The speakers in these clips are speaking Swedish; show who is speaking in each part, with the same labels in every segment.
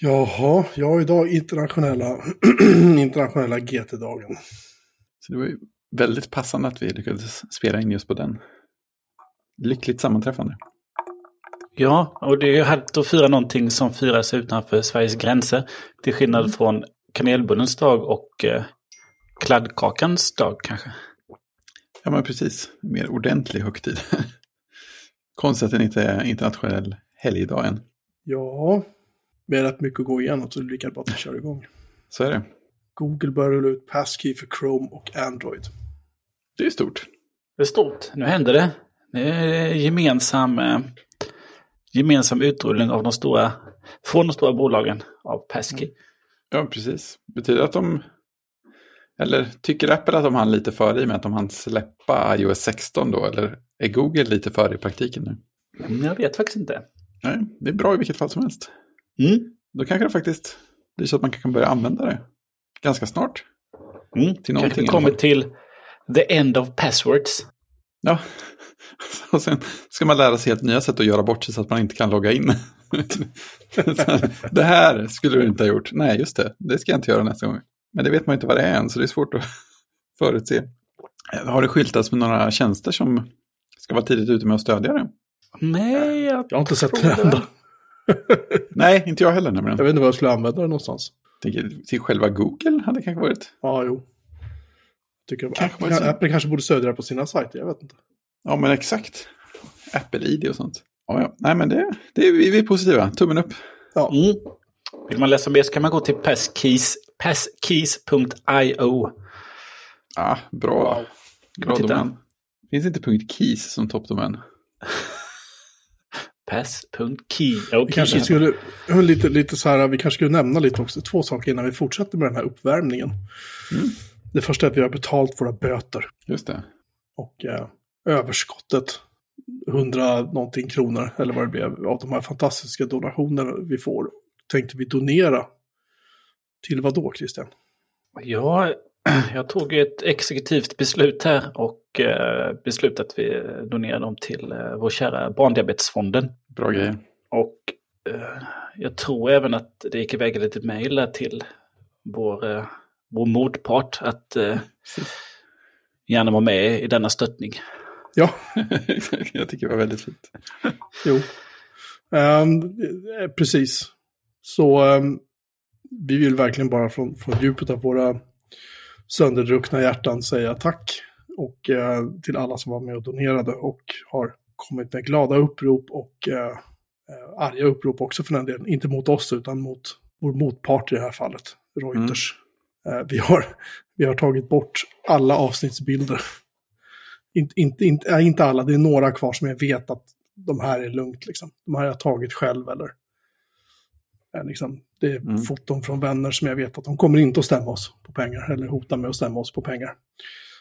Speaker 1: Jaha, jag har idag internationella, internationella GT-dagen.
Speaker 2: Så det var ju väldigt passande att vi lyckades spela in just på den. Lyckligt sammanträffande.
Speaker 3: Ja, och det är ju härligt att fira någonting som firas utanför Sveriges gränser. Till skillnad
Speaker 2: Mm.
Speaker 3: från kanelbullens dag och eh, kladdkakans dag kanske.
Speaker 2: Ja, men precis. Mer ordentlig högtid. Konstigt att den inte är internationell helgdag än.
Speaker 1: Ja, har rätt mycket att gå igenom så det är lika bra att vi kör igång.
Speaker 2: Så är det.
Speaker 1: Google börjar rulla ut Passkey för Chrome och Android.
Speaker 2: Det är stort.
Speaker 3: Det är stort. Nu händer det. Det är gemensam, eh, gemensam utrullning av de stora, från de stora bolagen av Passkey.
Speaker 2: Ja, precis. Betyder att de... Eller tycker Apple att de hann lite före i med att de hann släppa iOS 16 då? Eller är Google lite före i praktiken nu?
Speaker 3: Mm, Jag vet faktiskt inte.
Speaker 2: Nej, det är bra i vilket fall som helst.
Speaker 3: Mm.
Speaker 2: Då kanske det faktiskt blir så att man kan börja använda det ganska snart.
Speaker 3: Mm.
Speaker 2: Till
Speaker 3: Kanske
Speaker 2: någonting
Speaker 3: vi
Speaker 2: i alla
Speaker 3: kommer till the end of passwords.
Speaker 2: Ja, och sen ska man lära sig helt nya sätt att göra bort sig så att man inte kan logga in. det här skulle du inte ha gjort. Nej, just det. Det ska jag inte göra nästa gång. Men det vet man inte vad det är än, så det är svårt att förutse. Har det skyltats med några tjänster som ska vara tidigt ute med att stödja det?
Speaker 3: Nej, jag,
Speaker 1: Jag har inte sett det.
Speaker 2: Nej, inte jag heller nämligen.
Speaker 1: Jag vet inte vad jag skulle använda det någonstans.
Speaker 2: Tänker, till själva Google hade det kanske varit.
Speaker 1: Ja, jo. Tycker
Speaker 2: Kanske
Speaker 1: Apple,
Speaker 2: var så.
Speaker 1: Apple kanske borde stödja det på sina sajter, jag vet inte.
Speaker 2: Ja, men exakt. Apple-ID och sånt. Ja, ja. Nej, men det, det är, vi är positiva. Tummen upp.
Speaker 1: Ja,
Speaker 3: Mm. Vill man läsa mer så kan man gå till passkeys, passkeys.io.
Speaker 2: Ja, bra. Bra
Speaker 3: Titta.
Speaker 2: domän. Finns inte .keys som toppdomän?
Speaker 3: Pass.key. Okay.
Speaker 1: vi kanske skulle, lite, lite så här, vi kanske skulle nämna lite också, två saker innan vi fortsätter med den här uppvärmningen.
Speaker 2: Mm.
Speaker 1: Det första är att vi har betalt våra böter.
Speaker 2: Just det.
Speaker 1: Och eh, överskottet, 100 någonting kronor, eller vad det blev, av de här fantastiska donationerna vi får, tänkte vi donera. Till vad då, Christian?
Speaker 3: Ja, jag tog ett exekutivt beslut här och eh, beslutade att vi donerar dem till eh, vår kära Barndiabetesfonden.
Speaker 2: Bra grejer.
Speaker 3: Och eh, jag tror även att det gick iväg ett litet mejl till vår, eh, vår motpart att eh, gärna vara med i denna stöttning.
Speaker 1: Ja,
Speaker 2: jag tycker det var väldigt fint.
Speaker 1: jo. Eh, precis. Så ehm, vi vill verkligen bara från, från djupet av våra sönderdruckna hjärtan säga tack. Och eh, till alla som var med och donerade och har kommit med glada upprop och eh, eh, arga upprop också för den delen. Inte mot oss utan mot vår motpart i det här fallet, Reuters. Eh, vi, har, vi har tagit bort alla avsnittsbilder. Inte, inte, inte, äh, inte alla, det är några kvar som jag vet att de här är lugnt. Liksom. De här har jag tagit själv eller eh, liksom, det är
Speaker 2: Mm.
Speaker 1: foton från vänner som jag vet att de kommer inte att stämma oss på pengar eller hota med att stämma oss på pengar.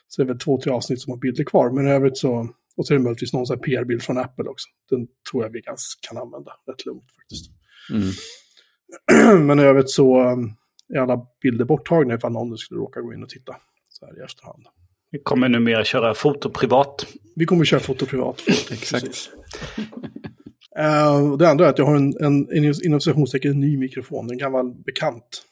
Speaker 1: Så det är väl två, tre avsnitt som har bilder kvar. Men i övrigt så, och så är det möjligtvis någon PR-bild från Apple också. Den tror jag vi ganska kan använda rätt lugnt faktiskt.
Speaker 2: Mm.
Speaker 1: Men i övrigt så um, är alla bilder borttagna ifall någon skulle råka gå in och titta så här i efterhand.
Speaker 3: Vi kommer numera köra foto privat.
Speaker 1: Vi kommer köra foto privat.
Speaker 2: Exakt.
Speaker 1: Eh, och det andra är att jag har en, en, en inom citationstecken en ny mikrofon, en gammal bekant.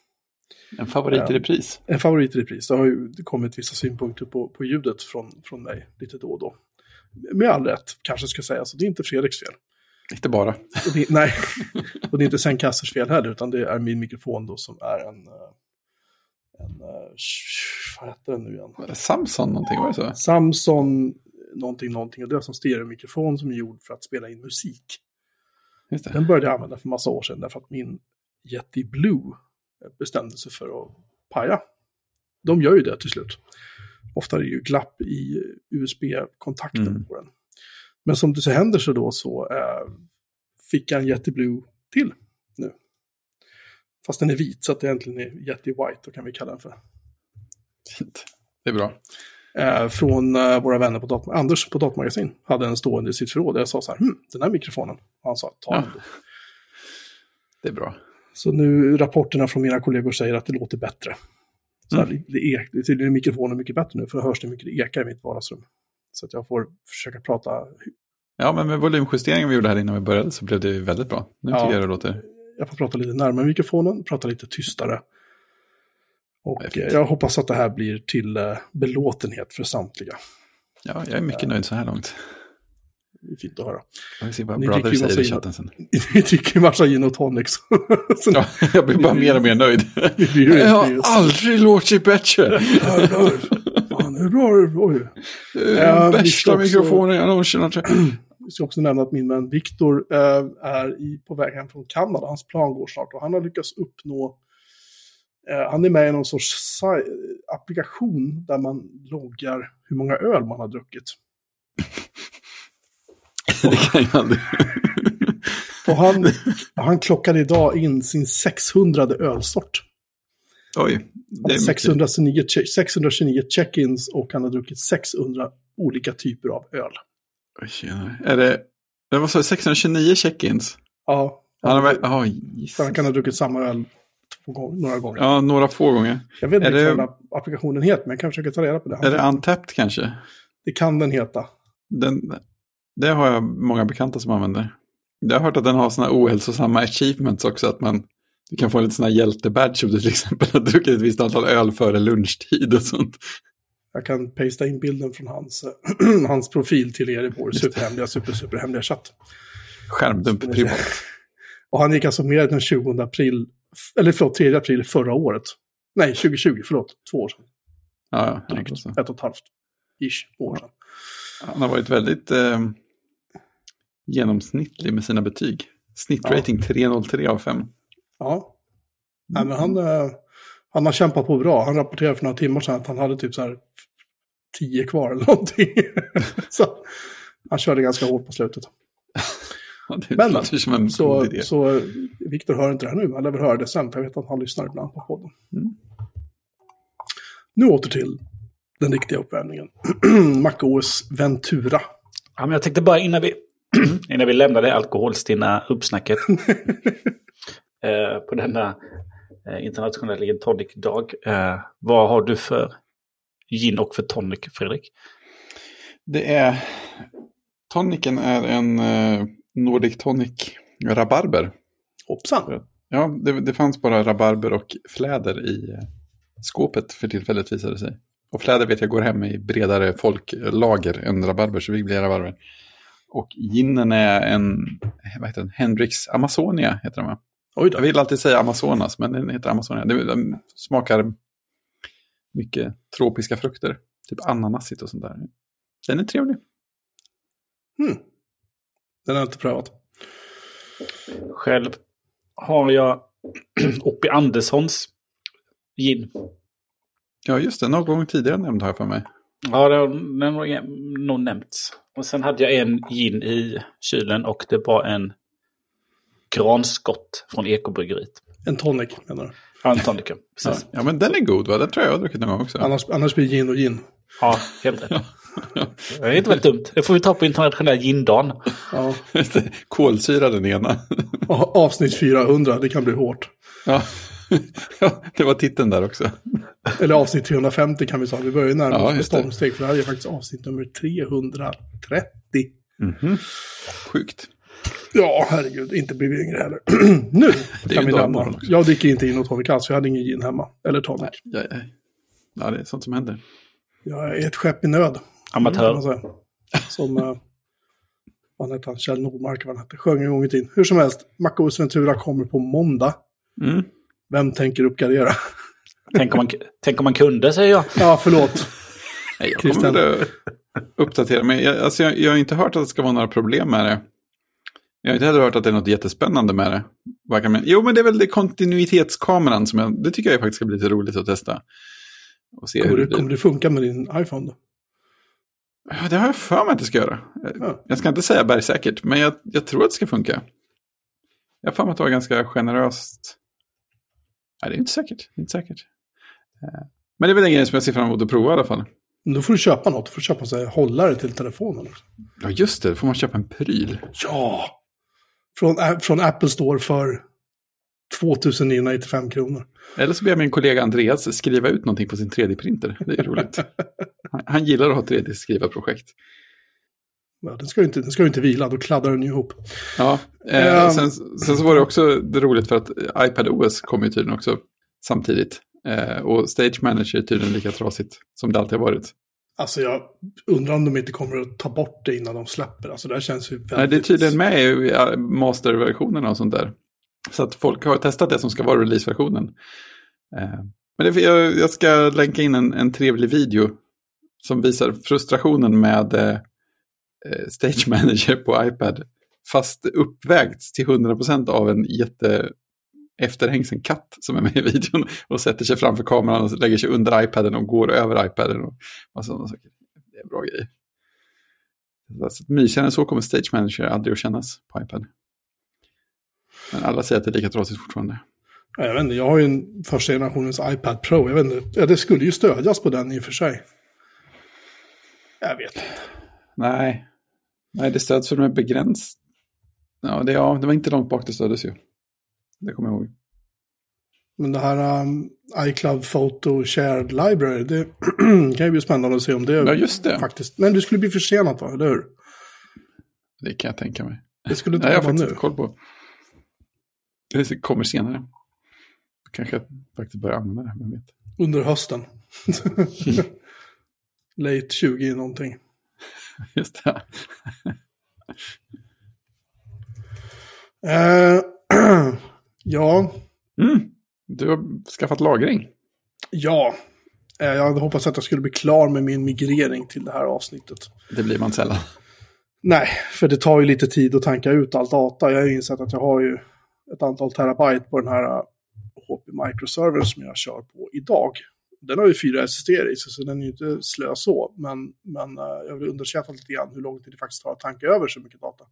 Speaker 2: En favorit i repris.
Speaker 1: En favorit i repris. Det har ju kommit vissa synpunkter på, på ljudet från, från mig lite då och då. Med all rätt, kanske ska sägas. Så det är inte Fredriks fel.
Speaker 2: Inte bara.
Speaker 1: Och det, nej, och det är inte Sen Kassers fel heller, utan det är min mikrofon då som är en... eh, en eh, vad heter den nu igen?
Speaker 2: Var det Samson någonting? Var det så?
Speaker 1: Samson någonting, någonting. Och det är som stereomikrofon som är gjord för att spela in musik. Den började jag använda för massa år sedan därför att min Yeti Blue bestämde sig för att paja. De gör ju det till slut. Ofta är det ju glapp i USB-kontakten
Speaker 2: Mm.
Speaker 1: på den. Men som det så händer så då så eh, fick jag en Yeti Blue till nu. Fast den är vit så att det egentligen är Yeti White, då kan vi kalla den för.
Speaker 2: Fint. Det är bra.
Speaker 1: Eh, från eh, våra vänner på dator, Anders på Datamagasin hade en stående i sitt förråd. Jag sa så här, hm, den här mikrofonen. Och han sa, ta den.
Speaker 2: Ja. Det är bra.
Speaker 1: Så nu rapporterna från mina kollegor säger att det låter bättre. Så
Speaker 2: Mm.
Speaker 1: här, det, är, det är tydligen mikrofonen mycket bättre nu, för det hörs det mycket det ekar i mitt vardagsrum. Så att jag får försöka prata.
Speaker 2: Ja, men med volymjusteringen vi gjorde här innan vi började så blev det väldigt bra. Nu
Speaker 1: Ja.
Speaker 2: tycker jag det låter
Speaker 1: jag får prata lite närmare mikrofonen, prata lite tystare. Och eh, jag hoppas att det här blir till eh, belåtenhet för samtliga.
Speaker 2: Ja, jag är mycket nöjd så här långt.
Speaker 1: Det fint att höra.
Speaker 2: Jag vad
Speaker 1: Ni dricker ju
Speaker 2: säger i
Speaker 1: massa
Speaker 2: chatten sen.
Speaker 1: Vi dricker ju massa gin och tonics. Så
Speaker 2: Ja, jag blir bara mer och mer nöjd.
Speaker 1: ju
Speaker 2: Jag har aldrig låtit bättre.
Speaker 1: Fan, hur bra. Ja, vi ska
Speaker 2: Bästa mikrofonen jag någonsin har träffat.
Speaker 1: Vi ska också nämna att min vän Viktor eh, är i, på väg hem från Kanada. Hans plan går snart och han har lyckats uppnå... Eh, han är med i någon sorts applikation där man loggar hur många öl man har druckit.
Speaker 2: Det kan jag aldrig.
Speaker 1: Och han, han klockade idag in sin 600 ölsort.
Speaker 2: Oj, det är mycket.
Speaker 1: 629, che- 629 check-ins och han har druckit 600 olika typer av öl.
Speaker 2: Tjena. Är det, det var så 629 check-ins?
Speaker 1: Ja,
Speaker 2: Han har väl, ja,
Speaker 1: så han kan ha druckit samma öl gånger, några gånger.
Speaker 2: ja, några få gånger.
Speaker 1: Jag vet inte
Speaker 2: det-
Speaker 1: vad den här applikationen heter, men jag kan försöka ta reda på det.
Speaker 2: Är det Untapped kanske?
Speaker 1: Det kan den heta.
Speaker 2: Den, det har jag många bekanta som använder. Jag har hört att den har sådana ohälsosamma achievements också, att man du kan få en liten sån här hjältebadge om du till exempel har druckit ett visst antal öl före lunchtid och sånt.
Speaker 1: Jag kan pasta in bilden från hans, hans profil till er i vår superhemliga, super, superhemliga chatt.
Speaker 2: Skärmdump privat.
Speaker 1: Och han gick alltså med den 20 april, eller förlåt, 3 april förra året. Nej, 2020, förlåt, två år sedan.
Speaker 2: Ja, ja,
Speaker 1: Drygt, ett och ett halvt, ish, år sedan.
Speaker 2: Han har varit väldigt eh, genomsnittlig med sina betyg. Snittrating 303 av 5.
Speaker 1: Ja. Nej, men han, eh, han har kämpat på bra. Han rapporterade för några timmar sedan att han hade typ så här tio kvar eller någonting. så han körde ganska hårt på slutet.
Speaker 2: Ja, det
Speaker 1: Men,
Speaker 2: låter som en
Speaker 1: Så,
Speaker 2: god idé.
Speaker 1: så Viktor hör inte det här nu, men han lär väl höra det sen, för jag vet att han lyssnar ibland på podden.
Speaker 2: Mm.
Speaker 1: Nu åter till den riktiga uppvärmningen. MacOS Ventura.
Speaker 3: Ja, men jag tänkte bara innan vi, innan vi lämnar det alkoholstinna uppsnacket eh, på denna eh, internationella gin tonic-dag. Eh, vad har du för gin och för tonic, Fredrik?
Speaker 2: Det är... Tonicen är en Nordic Tonic rabarber.
Speaker 1: Hoppsan!
Speaker 2: Ja, det, det fanns bara rabarber och fläder i skåpet för tillfället visade det sig. Och fläder vet jag går hem i bredare folklager än rabarber, så vi blir rabarber. Och ginen är en, vad heter den, Hendrix Amazonia heter den va?
Speaker 1: Oj då.
Speaker 2: Jag vill alltid säga Amazonas, men den heter Amazonia. Det, den smakar mycket tropiska frukter, typ ananasigt och sånt där. Den är trevlig.
Speaker 1: Hmm. Den har jag inte prövat.
Speaker 3: Själv har jag Oppi Anderssons gin.
Speaker 2: Ja, just det. Någon gång tidigare nämnde har jag för mig.
Speaker 3: Ja, det har nog nämnts. Och sen hade jag en gin i kylen och det var en granskott från Ekobryggeriet.
Speaker 1: En tonic menar du?
Speaker 3: Ja, en tonic,
Speaker 2: Ja,
Speaker 3: precis.
Speaker 2: ja, men den är god va? Den tror jag jag har druckit någon gång också.
Speaker 1: Annars, annars blir gin och gin.
Speaker 3: Ja, helt rätt. Det är inte väldigt dumt. Det får vi ta på internationella gin-dagen.
Speaker 1: Ja.
Speaker 2: Kolsyra den ena.
Speaker 1: Avsnitt 400, det kan bli hårt.
Speaker 2: ja. Ja, det var titeln där också.
Speaker 1: Eller avsnitt 350 kan vi säga. Vi börjar ju närma
Speaker 2: Ja,
Speaker 1: oss med
Speaker 2: just det.
Speaker 1: stormsteg. För det här är faktiskt avsnitt nummer 330.
Speaker 2: Mhm. Sjukt.
Speaker 1: Ja, herregud, inte blir vi yngre heller. nu kan vi lämna. Jag dricker inte gin och tonic alls, jag hade ingen gin hemma. Eller tonic.
Speaker 2: Ja, ja. ja, det är sånt som händer.
Speaker 1: Jag är ett skepp i nöd.
Speaker 3: Amatör.
Speaker 1: Som, eh, vad hette han, Kjell Nordmark, vad han hette, sjöng en gång i tiden. Hur som helst, MacOS Ventura kommer på måndag.
Speaker 2: Mm.
Speaker 1: Vem tänker uppgradera?
Speaker 3: Tänk om, man, tänk om man kunde, säger jag.
Speaker 1: ja, förlåt.
Speaker 2: Nej, jag
Speaker 1: Christian.
Speaker 2: kommer uppdatera mig. Jag, alltså, jag, jag har inte hört att det ska vara några problem med det. Jag har inte heller hört att det är något jättespännande med det. Jo, men det är väl det kontinuitetskameran som jag... Det tycker jag faktiskt ska bli lite roligt att testa. Och se
Speaker 1: Kommer
Speaker 2: hur
Speaker 1: det,
Speaker 2: det blir.
Speaker 1: kommer det funka med din iPhone då?
Speaker 2: Ja, Det har jag för mig att det ska göra.
Speaker 1: Ja.
Speaker 2: Jag ska inte säga bergsäkert, men jag, jag tror att det ska funka. Jag har för mig att det var ganska generöst. Nej, det är inte säkert. Inte säkert. Eh, Men det är väl en grej som jag ser fram emot att prova i alla fall.
Speaker 1: Då får du köpa något. Du får köpa så här, hållare till telefonen. också.
Speaker 2: Ja, just det. Då får man köpa en pryl.
Speaker 1: Ja! Från, från Apple Store för 2995 kronor.
Speaker 2: Eller så ber jag min kollega Andreas skriva ut någonting på sin 3D-printer. Det är roligt. Han, han gillar att ha 3D-skriva-projekt.
Speaker 1: Ja, den, ska ju inte, den ska inte vila, då kladdar den ju ihop.
Speaker 2: Ja, eh,
Speaker 1: Ehm.
Speaker 2: sen, sen så var det också det roligt för att iPad OS kom ju tydligen också samtidigt. Eh, och Stage Manager är tydligen lika trasigt som det alltid har varit.
Speaker 1: Alltså jag undrar om de inte kommer att ta bort det innan de släpper. Alltså det här känns ju väldigt...
Speaker 2: Nej, det är tydligen med i ja, masterversionerna och sånt där. Så att folk har testat det som ska vara releaseversionen. Eh, men det, jag, jag ska länka in en, en trevlig video som visar frustrationen med eh, eh, Stage Manager på iPad. Fast uppvägts till 100% av en jätte efterhängsen katt som är med i videon och sätter sig framför kameran och lägger sig under iPaden och går över iPaden. Och, sådana saker. Det är bra grejer. Alltså, mysigare än så kommer Stage Manager aldrig att kännas på iPad. Men alla säger att det är lika trasigt fortfarande.
Speaker 1: Ja, Jag vet inte, jag har ju en första generationens iPad Pro. Jag vet inte, ja, det skulle ju stödjas på den i och för sig. Jag vet inte.
Speaker 2: Nej, Nej det stöds för med begräns. Ja det, ja, det var inte långt bak det stöddes ju. Det kommer jag ihåg.
Speaker 1: Men det här um, iCloud Photo Shared Library, det kan ju bli spännande att se om det
Speaker 2: Ja, just det.
Speaker 1: faktiskt... Men du skulle bli försenat va, eller hur?
Speaker 2: Det kan jag tänka mig.
Speaker 1: Det skulle inte
Speaker 2: Nej, jag har
Speaker 1: komma
Speaker 2: faktiskt
Speaker 1: nu.
Speaker 2: koll på. Det kommer senare. Kanske jag faktiskt börjar använda det, vem vet.
Speaker 1: Under hösten. Late 20 någonting.
Speaker 2: Just det.
Speaker 1: Eh, ja,
Speaker 2: Mm. Du har skaffat lagring.
Speaker 1: ja. Eh, jag hade hoppats att jag skulle bli klar med min migrering till det här avsnittet.
Speaker 2: Det blir man sällan.
Speaker 1: Nej, för det tar ju lite tid att tanka ut all data. Jag har ju insett att jag har ju ett antal terabyte på den här uh, HP Microserver som jag kör på idag. Den har ju fyra SSD i sig, så den är ju inte slö så. Men, men uh, jag vill underskatta lite grann hur lång tid det faktiskt tar att tanka över så mycket data.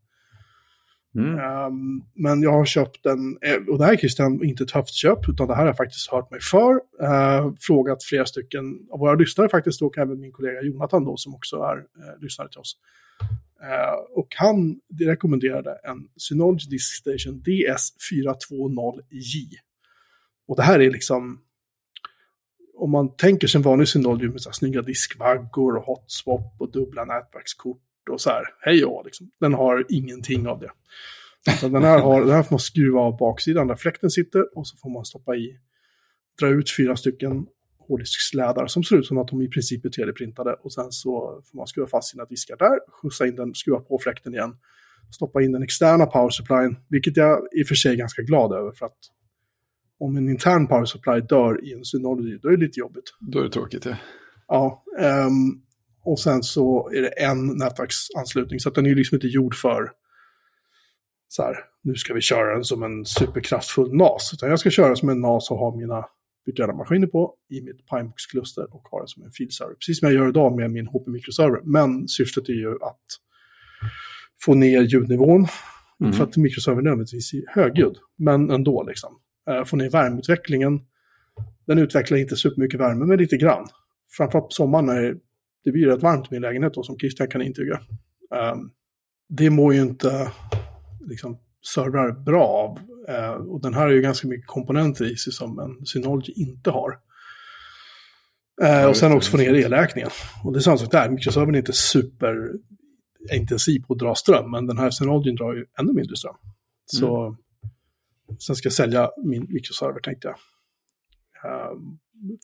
Speaker 2: Mm.
Speaker 1: Ehm, men jag har köpt en, eh, och det här är Christian inte ett höftköp, utan det här har jag faktiskt hört mig för. Uh, frågat flera stycken av våra lyssnare faktiskt, och även min kollega Jonathan då, som också är uh, lyssnare till oss. Eh, och han rekommenderade en Synology Disk Station DS420J. Och det här är liksom, om man tänker sig en vanlig Synology med så här snygga diskvaggor och hotswap och dubbla nätverkskort och så här, hej och liksom. Den har ingenting av det. Så den, här har, den här får man skruva av baksidan där fläkten sitter och så får man stoppa i, dra ut fyra stycken hårddisksslädar som ser ut som att de i princip är 3D-printade. Och sen så får man skruva fast sina diskar där, skjutsa in den, skruva på fläkten igen, stoppa in den externa power supplyen, vilket jag i och för sig är ganska glad över för att om en intern power supply dör i en Synology, då är det lite jobbigt.
Speaker 2: Då är det tråkigt. Ja.
Speaker 1: Ja, ehm, och sen så är det en nätverksanslutning, så att den är liksom inte gjord för så här, nu ska vi köra den som en superkraftfull NAS, utan jag ska köra som en NAS och ha mina virtuella maskiner på i mitt Pinebox-kluster och ha det som en filserver. Precis som jag gör idag med min HP Microserver. Men syftet är ju att få ner ljudnivån.
Speaker 2: Mm.
Speaker 1: För att microserver nödvändigtvis är högljudd, men ändå liksom. Eh, Få ner värmeutvecklingen. Den utvecklar inte supermycket värme, men lite grann. Framförallt på sommaren när det blir rätt varmt i min lägenhet då, som Christian kan intyga. Ehm, det mår ju inte liksom, servrar bra av. Eh, och den här har ju ganska mycket komponenter i sig som en Synology inte har. Eh, och sen också få ner elräkningen. Och det är samma sak där, mikroservern är inte superintensiv på att dra ström, men den här Synologyn drar ju ännu mindre ström. Så sen ska jag sälja min mikroserver tänkte jag. Eh,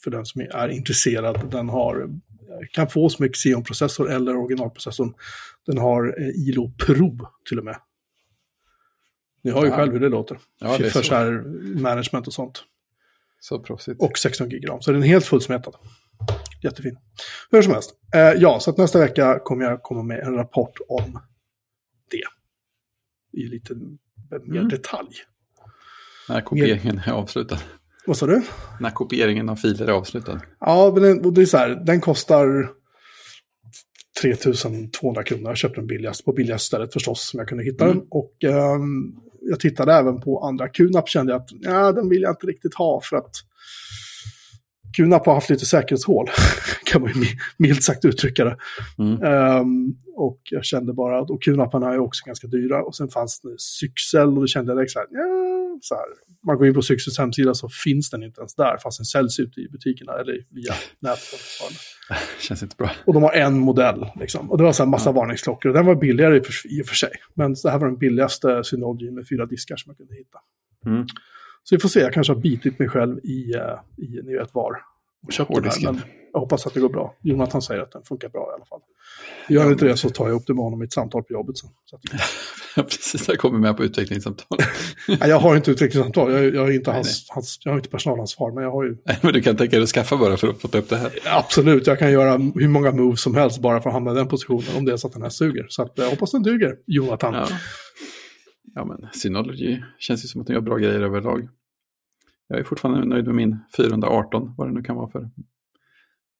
Speaker 1: för den som är intresserad, den har, kan fås med Xeon-processor eller originalprocessorn. Den har eh, ILO Pro till och med. Ni har ju
Speaker 2: Ja.
Speaker 1: själv hur det låter.
Speaker 2: Ja, det
Speaker 1: för
Speaker 2: så
Speaker 1: här management och sånt.
Speaker 2: Så proffsigt.
Speaker 1: Och 16 gig ram. Så den är helt fullsmetad. Jättefin. Hur som helst. Eh, ja, så att nästa vecka kommer jag komma med en rapport om det. I lite mer
Speaker 2: Mm.
Speaker 1: detalj.
Speaker 2: När kopieringen är avslutad.
Speaker 1: Vad sa du?
Speaker 2: När kopieringen av filer är avslutad.
Speaker 1: Ja, men den, det är så här, den kostar 3200 kronor. Jag köpte den billigast på billigast stället förstås som jag kunde hitta
Speaker 2: Mm.
Speaker 1: den. Och ehm, jag tittade även på andra QNAP kände jag att ja, den vill jag inte riktigt ha för att QNAP har haft lite säkerhetshål, kan man ju milt sagt uttrycka det.
Speaker 2: Mm.
Speaker 1: Um, och jag kände bara, och QNAParna är också ganska dyra. Och sen fanns det Syxel och då kände jag direkt så här, ja, så här. Man går in på Syxels hemsida så finns den inte ens där, fast den säljs ute i butikerna eller via nätet.
Speaker 2: Känns inte bra.
Speaker 1: Och de har en modell, liksom. Och det var så här massa ja. varningsklockor. Och den var billigare i och för sig. Men det här var den billigaste Synology med fyra diskar som jag kunde hitta.
Speaker 2: Mm.
Speaker 1: Så vi får se, jag kanske har bitit mig själv i, uh, i ni vet var. Och köpt den här, men jag hoppas att det går bra. Jonathan säger att den funkar bra i alla fall. Gör ja, inte det så tar jag upp det med honom i ett samtal på jobbet sen. Så att...
Speaker 2: precis, jag kommer med på utvecklingssamtal.
Speaker 1: Nej, jag har inte utvecklingssamtal, jag, jag, har inte hans, hans, jag har inte personalansvar, men jag har ju...
Speaker 2: Nej, men du kan tänka dig att skaffa bara för att få ta upp det här.
Speaker 1: Absolut, jag kan göra hur många moves som helst bara för att hamna i den positionen, om det är så att den här suger. Så att, jag hoppas den duger, Jonathan.
Speaker 2: Ja. Ja, men Synology känns ju som att de gör bra grejer överlag. Jag är fortfarande nöjd med min 418, vad det nu kan vara för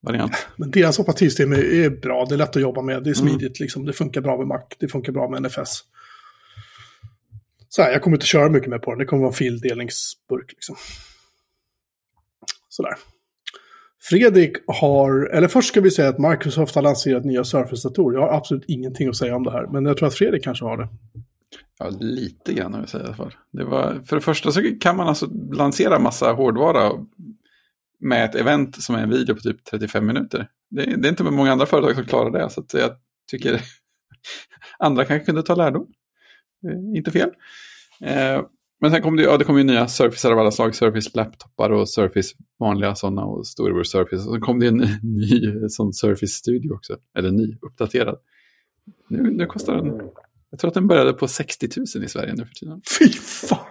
Speaker 2: variant.
Speaker 1: Men deras operativsystem är bra, det är lätt att jobba med, det är mm. smidigt, mm. liksom. det funkar bra med Mac, det funkar bra med NFS. Så här, jag kommer inte köra mycket mer på den, det kommer vara en fildelningsburk. Liksom. Sådär. Fredrik har, eller först ska vi säga att Microsoft har lanserat nya Surface-datorer. Jag har absolut ingenting att säga om det här, men jag tror att Fredrik kanske har det.
Speaker 2: Ja, lite grann har jag säga i alla fall. Det var, för det första så kan man alltså lansera massa hårdvara med ett event som är en video på typ 35 minuter. Det, det är inte många andra företag som klarar det, så jag tycker andra kanske kunde ta lärdom. Eh, inte fel. Eh, men sen kom det, ja, det kom ju nya Surface av alla slag, Surface laptopar och Surface vanliga sådana och storebror Surface. Och sen kom det en ny sån Surface Studio också, eller ny, uppdaterad. Nu, nu kostar den, jag tror att den började på 60 000 i Sverige nu för tiden.
Speaker 1: Fy fan!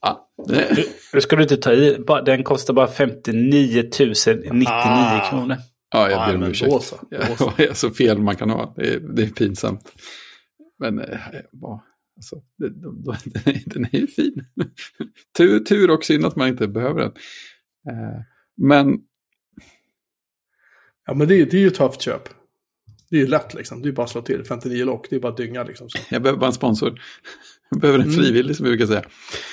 Speaker 2: Ja,
Speaker 3: det... Nu ska du inte ta i, den kostar bara 59 099 ah. kronor.
Speaker 2: Ja, jag ber om ursäkt. Jag är så fel man kan ha. Det är, det är pinsamt. Men, äh, Alltså, det, de, de, den, är, den är ju fin. tur, tur och synd att man inte behöver den. Eh, men...
Speaker 1: Ja, men det, det är ju tufft köp. Det är ju lätt liksom. Det är bara att slå till 59 lock. Det är bara att dynga liksom. Så.
Speaker 2: Jag behöver bara en sponsor. Jag behöver en mm. frivillig mm. som vi brukar säga.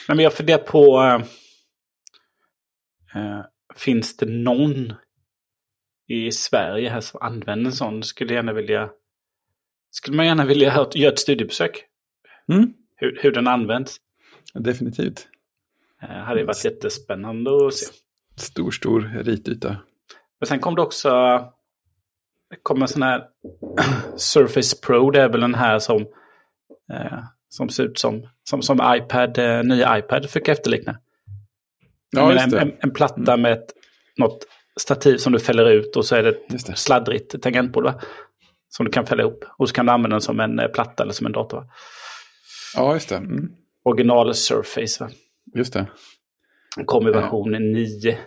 Speaker 3: Men jag funderar på... Äh, finns det någon i Sverige här som använder en sån? Skulle gärna vilja... Skulle man gärna vilja göra ett studiebesök?
Speaker 2: Mm.
Speaker 3: Hur, hur den används.
Speaker 2: Definitivt.
Speaker 3: Det eh, hade varit jättespännande att se.
Speaker 2: Stor, stor rityta.
Speaker 3: Men sen kom det också kom en sån här Surface Pro. Det är väl den här som, eh, som ser ut som, som, som iPad, eh, nya iPad fick efterlikna. Ja, en, en, en, platta med ett, något stativ som du fäller ut och så är det, det. sladdrigt tangentbord. Va? Som du kan fälla ihop. Och så kan du använda den som en eh, platta eller som en dator. Va?
Speaker 2: Ja, just det. Mm.
Speaker 3: Original Surface. Va?
Speaker 2: Just det.
Speaker 3: Kom i version eh. 9.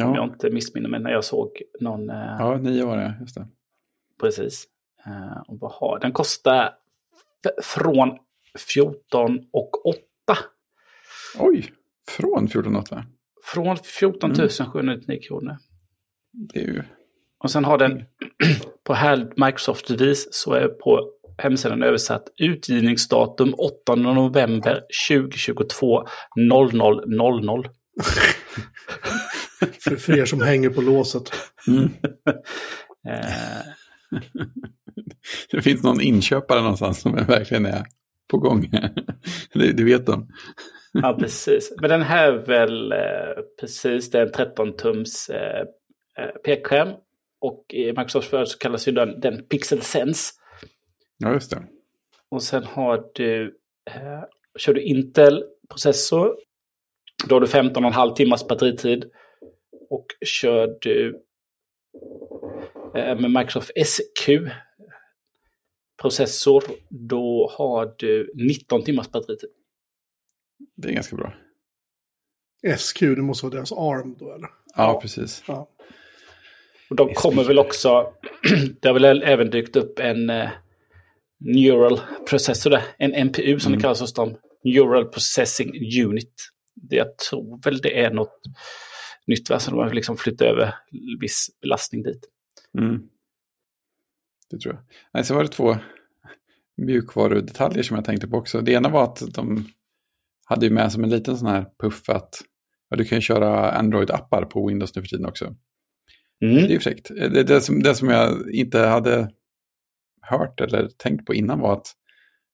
Speaker 3: Ja. Om jag inte missminner mig när jag såg någon... Eh...
Speaker 2: Ja, 9 var det, just det.
Speaker 3: Precis. Eh, och vad har... Den kostar från 14 och 8.
Speaker 2: Oj, från 14 och 8?
Speaker 3: Från 14 799 mm. kronor.
Speaker 2: Det är ju...
Speaker 3: Och sen har den på här Microsoft-vis så är på hemsidan översatt utgivningsdatum 8 november 2022 0000.
Speaker 1: för, för er som hänger på låset. Mm.
Speaker 2: det finns någon inköpare någonstans som verkligen är på gång. det, det vet de.
Speaker 3: ja, precis. Men den här är väl eh, precis, det är en 13-tums eh, eh pekskärm. Och i Microsoft Word så kallas ju den, den Pixel Sense.
Speaker 2: Ja, just det.
Speaker 3: Och sen har du, eh, kör du Intel-processor. Då har du 15,5 timmars batteritid. Och kör du eh, med Microsoft SQ-processor, då har du 19 timmars batteritid.
Speaker 2: Det är ganska bra.
Speaker 1: SQ, det måste vara deras ARM då eller?
Speaker 2: Ja, precis.
Speaker 1: Ja.
Speaker 3: Och de kommer väl också, det har väl även dykt upp en eh, Neural Processor, en NPU som mm. det kallas hos dem. Neural Processing Unit. Det jag tror väl det är något nytt, så de har liksom flyttat över viss belastning dit.
Speaker 2: Mm. Det tror jag. Nej, så var det två mjukvarudetaljer som jag tänkte på också. Det ena var att de hade med som en liten sån här puff att Ja, du kan ju köra Android-appar på Windows nu för tiden också.
Speaker 3: Mm.
Speaker 2: Det är ju fräckt. Det, det, som, det som jag inte hade hört eller tänkt på innan var att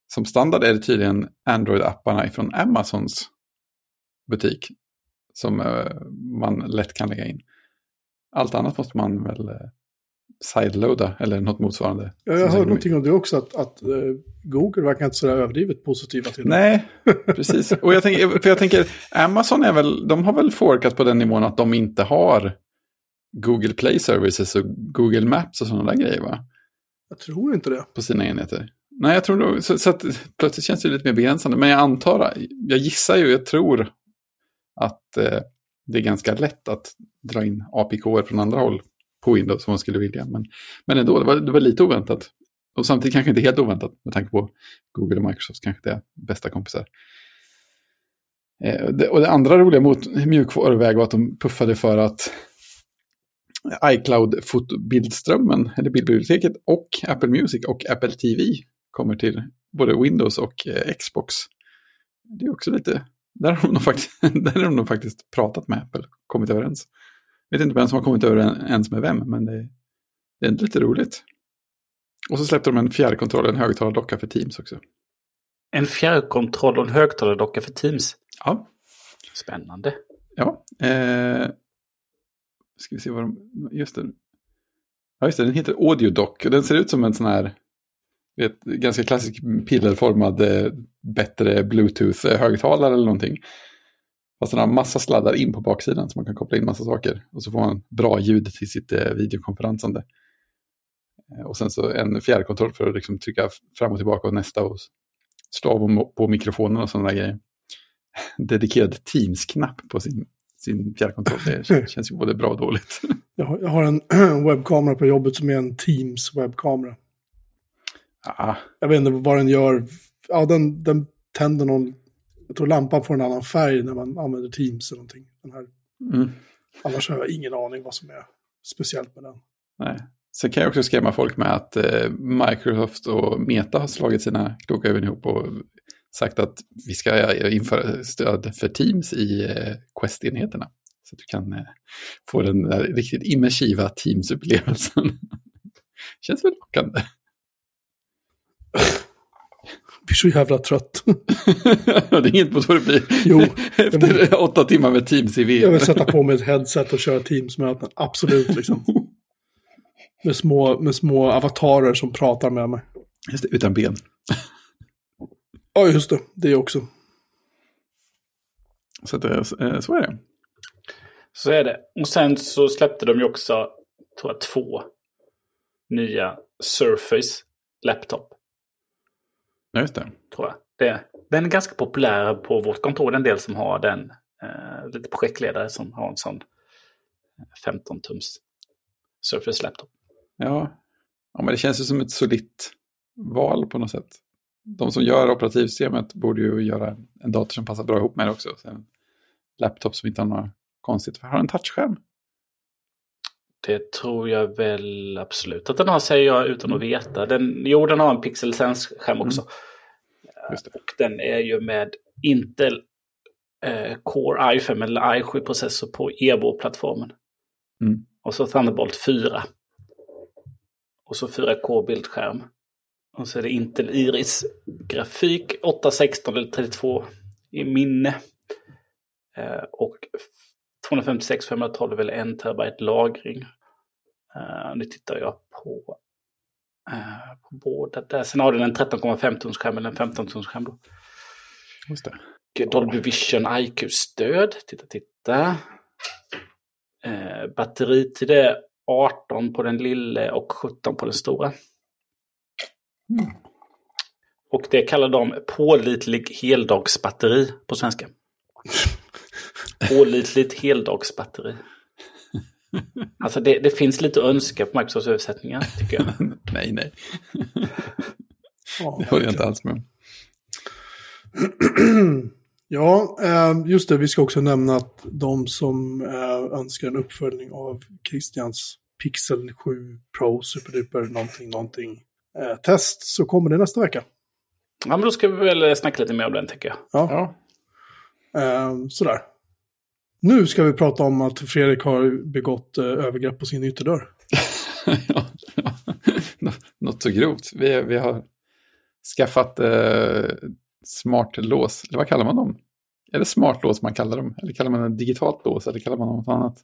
Speaker 2: som standard är det tydligen Android-apparna från Amazons butik som eh, man lätt kan lägga in. Allt annat måste man väl eh, sideloada eller något motsvarande.
Speaker 1: Ja, jag hörde någonting om det också, att, att eh, Google verkar inte sådär överdrivet positiva till det.
Speaker 2: Nej, precis. Och jag tänker, för jag tänker, Amazon är väl, de har väl forkat på den nivån att de inte har Google Play Services och Google Maps och sådana där grejer va?
Speaker 1: Jag tror inte det.
Speaker 2: På sina enheter. Nej, jag tror nog, så, så att plötsligt känns det lite mer begränsande. Men jag antar, jag gissar ju, jag tror att eh, det är ganska lätt att dra in APK från andra håll på Windows om man skulle vilja. Men, men ändå, det var, det var lite oväntat. Och samtidigt kanske inte helt oväntat med tanke på Google och Microsoft kanske det är bästa kompisar. Eh, det, och det andra roliga mot mjukvaruväg var att de puffade för att iCloud-bildströmmen, eller bildbiblioteket, och Apple Music och Apple TV kommer till både Windows och eh, Xbox. Det är också lite, där har de nog faktiskt, där har de faktiskt pratat med Apple, kommit överens. Jag vet inte vem som har kommit överens med vem, men det, det är lite roligt. Och så släppte de en fjärrkontroll, en högtalardocka för Teams också.
Speaker 3: En fjärrkontroll och en högtalardocka för Teams.
Speaker 2: Ja,
Speaker 3: Spännande.
Speaker 2: Ja, eh, ska vi se vad de, just det. Ja, just det, den heter AudioDoc och den ser ut som en sån här, vet, ganska klassisk pillerformad, eh, bättre Bluetooth-högtalare eller någonting. Fast den har massa sladdar in på baksidan så man kan koppla in massa saker. Och så får man bra ljud till sitt eh, videokonferensande. Eh, och sen så en fjärrkontroll för att liksom trycka fram och tillbaka och nästa och slå av på mikrofonen och sådana där grejer dedikerad Teams-knapp på sin, sin fjärrkontroll. Det känns ju både bra och dåligt.
Speaker 1: Jag har, en webbkamera på jobbet som är en Teams-webbkamera webbkamera.
Speaker 2: ah,
Speaker 1: Jag vet inte vad den gör. Ja, den, den tänder någon... Jag tror lampan får en annan färg när man använder Teams eller någonting. Den här.
Speaker 2: mm,
Speaker 1: Annars har jag ingen aning vad som är speciellt med den.
Speaker 2: nej. Sen kan jag också skrämma folk med att eh, Microsoft och Meta har slagit sina kloka huvuden ihop och sagt att vi ska införa stöd för Teams i eh, Quest-enheterna. Så att du kan eh, få den där riktigt immersiva Teams-upplevelsen. Känns väl lockande.
Speaker 1: Jag blir så jävla trött.
Speaker 2: det är inget mot vad det blir.
Speaker 1: Jo,
Speaker 2: Efter åtta timmar med Teams i VR.
Speaker 1: Jag vill sätta på mig ett headset och köra Teams-möten. Absolut, liksom. Med små, med små avatarer som pratar med mig.
Speaker 2: Just det, utan ben.
Speaker 1: Ja, just det. Det också.
Speaker 2: Så, att, eh, så är det.
Speaker 3: Så är det. Och sen så släppte de ju också, tror jag, två nya Surface Laptop.
Speaker 2: Ja, just det.
Speaker 3: Tror jag. Det, den är ganska populär på vårt kontor. Det är en del som har den. Eh, lite projektledare som har en sån 15-tums Surface Laptop.
Speaker 2: Ja. ja, men det känns ju som ett solitt val på något sätt. De som gör operativsystemet borde ju göra en dator som passar bra ihop med det också. Så en laptop som inte har några konstigt. Har en touchskärm?
Speaker 3: Det tror jag väl absolut att den har, säger jag utan att veta. Den, jo, den har en Pixel Sense-skärm också.
Speaker 2: Det.
Speaker 3: Och den är ju med Intel eh, Core i5 eller i7-processor på Evo-plattformen.
Speaker 2: Mm.
Speaker 3: Och så Thunderbolt 4. Och så 4K-bildskärm. Och så är det Intel Iris grafik 816 eller 32 i minne. Eh, och 256 512 eller 1 terabyte lagring. Eh, nu tittar jag på, eh, på båda där. Sen har den en 13,5 tums skärm eller en 15 tums skärm. Då.
Speaker 2: Just det.
Speaker 3: Och Dolby Vision IQ-stöd. Titta, titta. Eh, batteritid är 18 på den lille och 17 på den stora.
Speaker 2: Mm.
Speaker 3: Och det kallar de pålitlig heldagsbatteri på svenska. Pålitligt heldagsbatteri. Alltså det, det finns lite att önska på Microsofts översättningar tycker jag.
Speaker 2: nej, nej.
Speaker 1: Ja,
Speaker 2: Det håller jag inte alls med om.
Speaker 1: Ja, eh, just det. Vi ska också nämna att de som eh, önskar en uppföljning av Christians Pixel 7 Pro Superduper någonting, någonting eh, test så kommer det nästa vecka.
Speaker 3: Ja, men då ska vi väl snacka lite mer om den tycker jag.
Speaker 1: Ja,
Speaker 2: Ja,
Speaker 1: sådär. Nu ska vi prata om att Fredrik har begått eh, övergrepp på sin ytterdörr.
Speaker 2: ja, ja. Nå- Något så grovt. Vi, vi har skaffat eh, smart lås, eller vad kallar man dem? Är det smart lås man kallar dem? Eller kallar man det digitalt lås, eller kallar man något annat?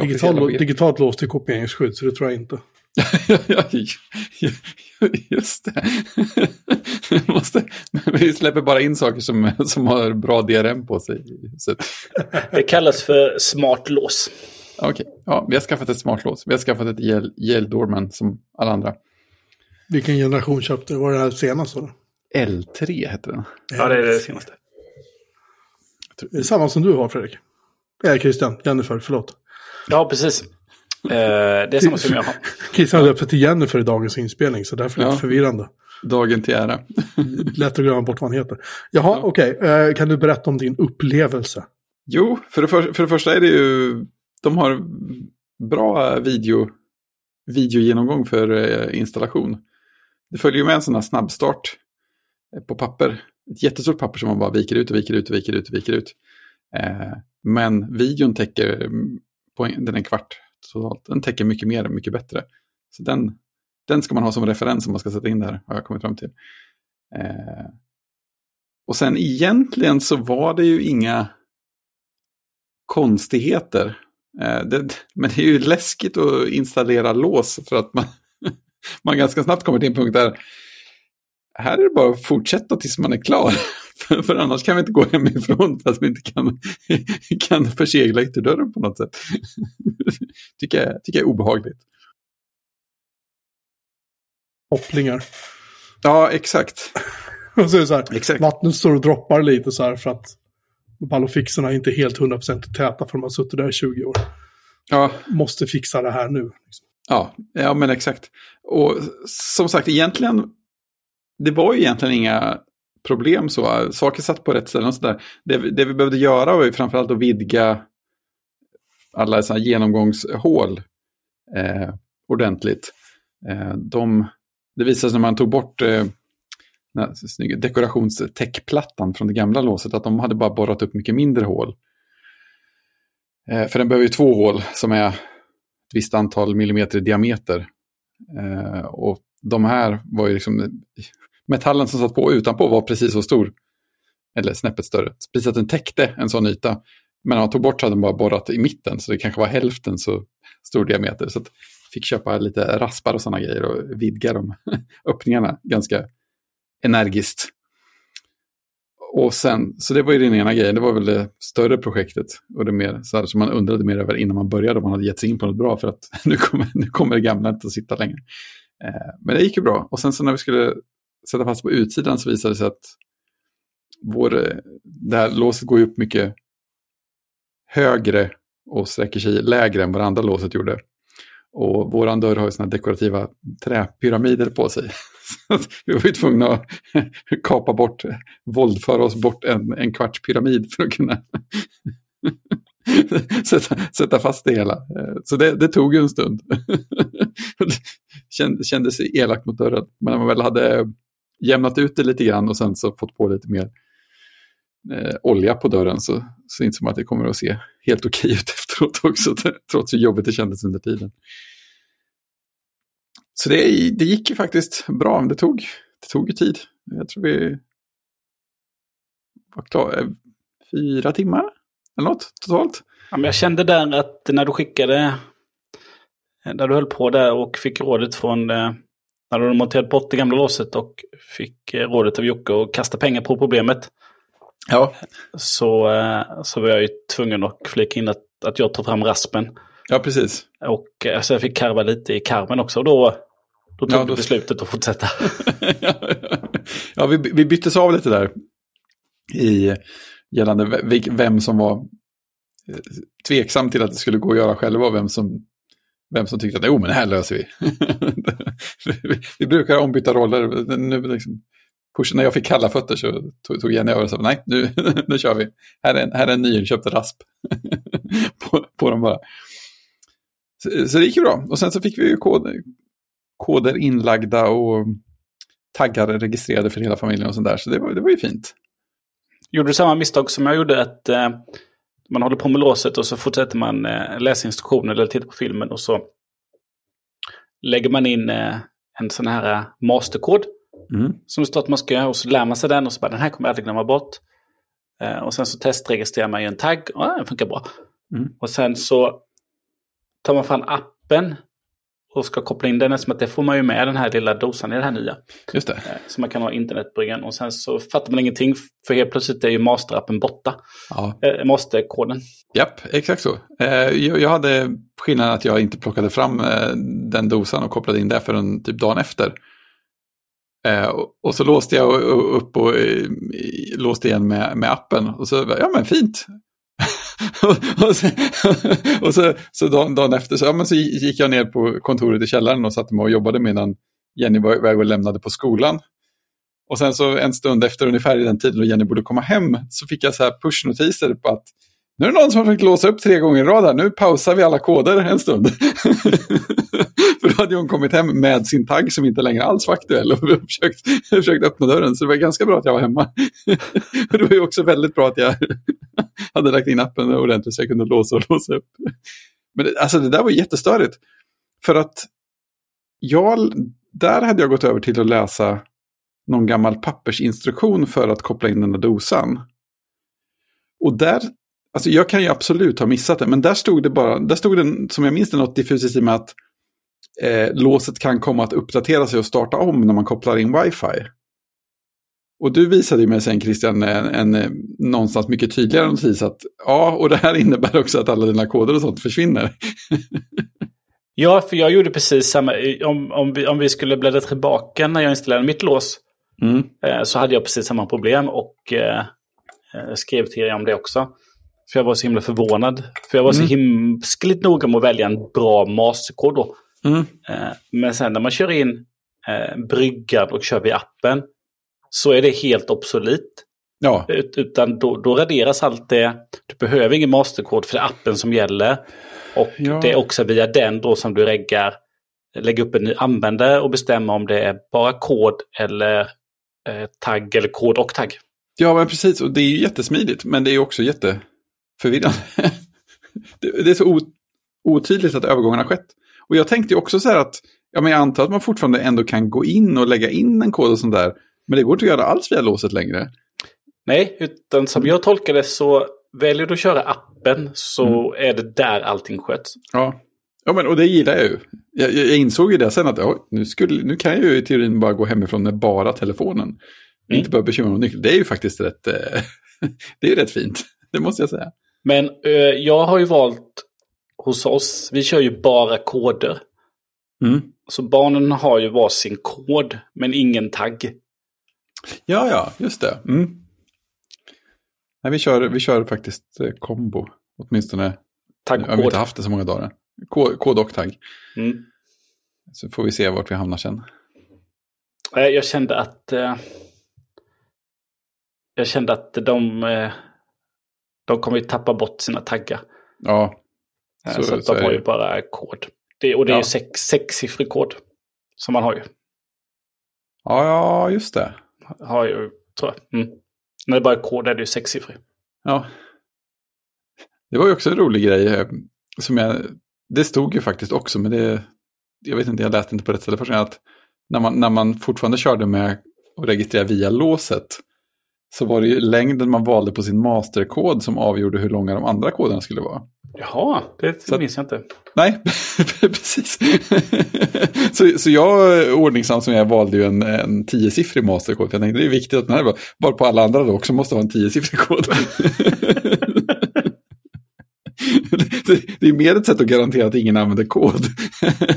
Speaker 1: Digital, digitalt lås till kopieringsskydd, så det tror jag inte.
Speaker 2: just det. Vi Måste, vi släpper bara in saker som, som har bra DRM på sig.
Speaker 3: Det kallas för smart lås.
Speaker 2: Okej, ja, vi har skaffat ett smart lås. Vi har skaffat ett Yale, Yale Doorman som alla andra.
Speaker 1: Vilken generation köpte du? Var det här senast? Eller?
Speaker 2: L3 heter den.
Speaker 3: Ja, det är det senaste.
Speaker 1: Det är samma som du har, Fredrik. Nej, Christian. Jennifer, förlåt.
Speaker 3: Ja, precis. Eh, det är samma som jag har.
Speaker 1: Christian döpte till Jennifer i dagens inspelning, så därför är det
Speaker 2: Ja.
Speaker 1: lite förvirrande.
Speaker 2: Dagen till ära.
Speaker 1: Lätt att glömma bort vad han heter. Jaha,
Speaker 2: Ja.
Speaker 1: okej. Eh, kan du berätta om din upplevelse?
Speaker 2: Jo, för det, för, för det första är det ju, de har bra video, videogenomgång för eh, installation. Det följer ju med en sån här snabbstart eh, på papper. Ett jättestort papper som man bara viker ut och viker ut och viker ut och viker ut. Eh, men videon täcker, mm, på en, den är en kvart totalt, den täcker mycket mer, mycket bättre. Så den, den ska man ha som referens om man ska sätta in det här, har jag kommit fram till. Eh, och sen egentligen så var det ju inga konstigheter. Eh, det, men det är ju läskigt att installera lås för att man, man ganska snabbt kommer till en punkt där här är det bara att fortsätta tills man är klar. För, för annars kan vi inte gå hemifrån för att vi inte kan, kan försegla ytterdörren på något sätt. tycker, jag, tycker jag är obehagligt.
Speaker 1: Kopplingar.
Speaker 2: Ja, exakt.
Speaker 1: Och så är det så här,
Speaker 2: exakt.
Speaker 1: vattnet står och droppar lite så här för att ballofixerna är inte helt 100% täta för de har suttit där i 20 år.
Speaker 2: Ja,
Speaker 1: Måste fixa det här nu. liksom.
Speaker 2: Ja, ja men exakt. Och som sagt, egentligen, det var ju egentligen inga problem så. Eh, saker satt på rätt ställen och sådär. Det, det vi behövde göra var ju framförallt att vidga alla sådana genomgångshål eh, ordentligt. Eh, de, det visade sig när man tog bort eh, dekorationstäckplattan från det gamla låset att de hade bara borrat upp mycket mindre hål. Eh, för den behöver ju två hål som är ett visst antal millimeter i diameter. Eh, och de här var ju liksom, metallen som satt på utanpå var precis så stor. Eller snäppet större. Precis att den täckte en sån yta. Men när man tog bort så hade den bara borrat i mitten, så det kanske var hälften så stor diameter. Så att fick köpa lite raspar och sådana grejer och vidga de öppningarna ganska energiskt. Och sen, så det var ju den ena grejen, det var väl det större projektet. Och det mer, så här, som man undrade mer över innan man började om man hade gett sig in på något bra för att nu kommer, nu kommer det gamla inte att sitta längre. Eh, men det gick ju bra. Och sen så när vi skulle sätta fast på utsidan så visade det sig att vår, eh, det här låset går upp mycket högre och sträcker sig lägre än vad det andra låset gjorde. Och våran dörr har ju sådana dekorativa träpyramider på sig. Så vi var ju tvungna att kapa bort, våldföra oss bort en, en kvarts pyramid för att kunna sätta, sätta fast det hela. Eh, så det, det tog ju en stund. Känd, kändes elakt mot dörren. Men när man väl hade jämnat ut det lite grann och sen så fått på lite mer eh, olja på dörren så, så inser man att det kommer att se helt okej ut efteråt också, trots hur jobbigt det kändes under tiden. Så det, det gick ju faktiskt bra, men det tog, det tog ju tid. Jag tror vi var klara, eh, fyra timmar eller något totalt.
Speaker 3: Ja, men jag kände där att när du skickade, när du höll på där och fick rådet från, eh, när hade monterat bort det gamla låset och fick eh, rådet av Jocke att kasta pengar på problemet.
Speaker 2: Ja,
Speaker 3: Så, eh, så var jag ju tvungen att flika in att, att jag tog fram raspen.
Speaker 2: ja precis.
Speaker 3: Och eh, så jag fick karva lite i karmen också. Och då, då tog
Speaker 2: Ja,
Speaker 3: du
Speaker 2: då-
Speaker 3: beslutet att fortsätta.
Speaker 2: ja, vi, vi byttes av lite där i gällande ve- vem som var tveksam till att det skulle gå att göra själva och vem som, vem som tyckte att jo, men det här löser vi. vi, vi brukar ombytta roller. Nu, liksom, push, när jag fick kalla fötter så tog, tog Jenny över och sa nej, nu, nu kör vi. Här är en, här är en nyinköpt rasp på, på dem bara. Så, så det gick ju bra. Och sen så fick vi ju kod, koder inlagda och taggar registrerade för hela familjen och sånt där. Så det var, det var ju fint.
Speaker 3: Gjorde du samma misstag som jag gjorde? att eh, man håller på med låset och så fortsätter man eh, läsa instruktioner eller titta på filmen och så lägger man in eh, en sån här eh, masterkod
Speaker 2: Mm.
Speaker 3: som det står att man ska göra och så lär man sig den och så bara den här kommer jag aldrig glömma bort. Eh, och sen så testregistrerar man ju en tagg och den funkar bra.
Speaker 2: Mm.
Speaker 3: Och sen så tar man fram appen och ska koppla in den eftersom att det får man ju med den här lilla dosan i det här nya.
Speaker 2: Just det.
Speaker 3: Eh, Så man kan ha internetbryggan och sen så fattar man ingenting för helt plötsligt är ju masterappen borta.
Speaker 2: Ja.
Speaker 3: Eh, masterkoden.
Speaker 2: Japp, exakt så. Eh, jag, hade skillnaden att jag inte plockade fram eh, den dosan och kopplade in det förrän typ dagen efter. Och, så låste jag upp och låste igen med, med appen. Och så, ja men fint. och så, och så, så dagen, dagen efter så, ja, men så gick jag ner på kontoret i källaren och satte mig och jobbade medan Jenny var iväg och lämnade på skolan. Och sen så en stund efter ungefär i den tiden då Jenny borde komma hem så fick jag så här pushnotiser på att nu är det någon som har försökt låsa upp tre gånger i rad här. Nu pausar vi alla koder en stund. För då hade hon kommit hem med sin tagg som inte längre alls var aktuell och försökt, försökt öppna dörren. Så det var ganska bra att jag var hemma. Och det var ju också väldigt bra att jag hade lagt in appen ordentligt så jag kunde låsa och låsa upp. Men det, alltså det där var jättestörigt. För att jag, där hade jag gått över till att läsa någon gammal pappersinstruktion för att koppla in den där dosan. Och där, alltså jag kan ju absolut ha missat det, men där stod det bara, där stod det som jag minns det något diffust i med att eh, låset kan komma att uppdatera sig och starta om när man kopplar in wifi. Och du visade ju mig sen Christian en, en, eh, någonstans mycket tydligare notis att ja, och det här innebär också att alla dina koder och sånt försvinner.
Speaker 3: Ja, för jag gjorde precis samma. Om, om, vi, om vi skulle bläddra tillbaka när jag installerade mitt lås
Speaker 2: Mm.
Speaker 3: eh, så hade jag precis samma problem och eh, eh, skrev till er om det också. För jag var så himla förvånad. För jag var så himskligt noga med att välja en bra masterkod då.
Speaker 2: Mm.
Speaker 3: Eh, men sen när man kör in eh, bryggan och kör via appen så är det helt obsolet.
Speaker 2: Ja,
Speaker 3: Ut, utan då, då raderas allt det. Du behöver ingen masterkod för det är appen som gäller. Och
Speaker 2: Ja.
Speaker 3: det är också via den då som du reggar, lägger upp en ny användare och bestämmer om det är bara kod eller eh, tagg eller kod och tagg.
Speaker 2: Ja, men precis. Och det är ju jättesmidigt, men det är också jätteförvirrande. det, det är så otydligt att övergången har skett. Och jag tänkte ju också så här att, ja men jag antar att man fortfarande ändå kan gå in och lägga in en kod och sånt där. Men det går inte att göra alls via låset längre.
Speaker 3: Nej, utan som jag tolkar det så väljer du att köra appen så är det där allting sköts.
Speaker 2: Ja, ja men, och det gillar jag ju. Jag, jag insåg ju det sen att ja, nu, skulle, nu kan jag ju i teorin bara gå hemifrån med bara telefonen. Och Inte behöva bekymra mig om nyckeln. Det är ju faktiskt rätt, eh, det är ju rätt fint. Det måste jag säga.
Speaker 3: Men eh, jag har ju valt hos oss, vi kör ju bara koder.
Speaker 2: Mm.
Speaker 3: Så barnen har ju varsin kod men ingen tagg.
Speaker 2: Ja, ja, just det. Mm. Nej, vi, kör, vi kör faktiskt eh, kombo. Åtminstone
Speaker 3: Tagg och
Speaker 2: vi
Speaker 3: kod.
Speaker 2: inte haft det så många dagar. Ko- Kod och tagg.
Speaker 3: Mm.
Speaker 2: Så får vi se vart vi hamnar sen.
Speaker 3: Eh, Jag kände att... Eh, jag kände att de... De kommer ju tappa bort sina taggar.
Speaker 2: Ja,
Speaker 3: Eh,
Speaker 2: Så-
Speaker 3: så
Speaker 2: så
Speaker 3: de
Speaker 2: är
Speaker 3: har ju bara kod. Det, och det är
Speaker 2: Ja.
Speaker 3: ju sex, sexsiffrig kod. Som man har ju.
Speaker 2: ja, ja just det.
Speaker 3: Har ju tror jag. Mm. När det bara är kod är det ju sexsiffrig.
Speaker 2: Ja. Det var ju också en rolig grej. eh, Som jag, det stod ju faktiskt också, men det, jag vet inte, jag läste inte på rätt ställe först. Att när man, när man fortfarande körde med att registrera via låset så var det ju längden man valde på sin masterkod som avgjorde hur långa de andra koderna skulle vara.
Speaker 3: Jaha, det
Speaker 2: Så
Speaker 3: minns jag inte.
Speaker 2: Nej, precis. så, så jag, ordningsam som jag, valde ju en, en tiosiffrig masterkod. För jag tänkte det är viktigt att den här var, på alla andra då också måste ha en tiosiffrig kod. det, det är mer ett sätt att garantera att ingen använder kod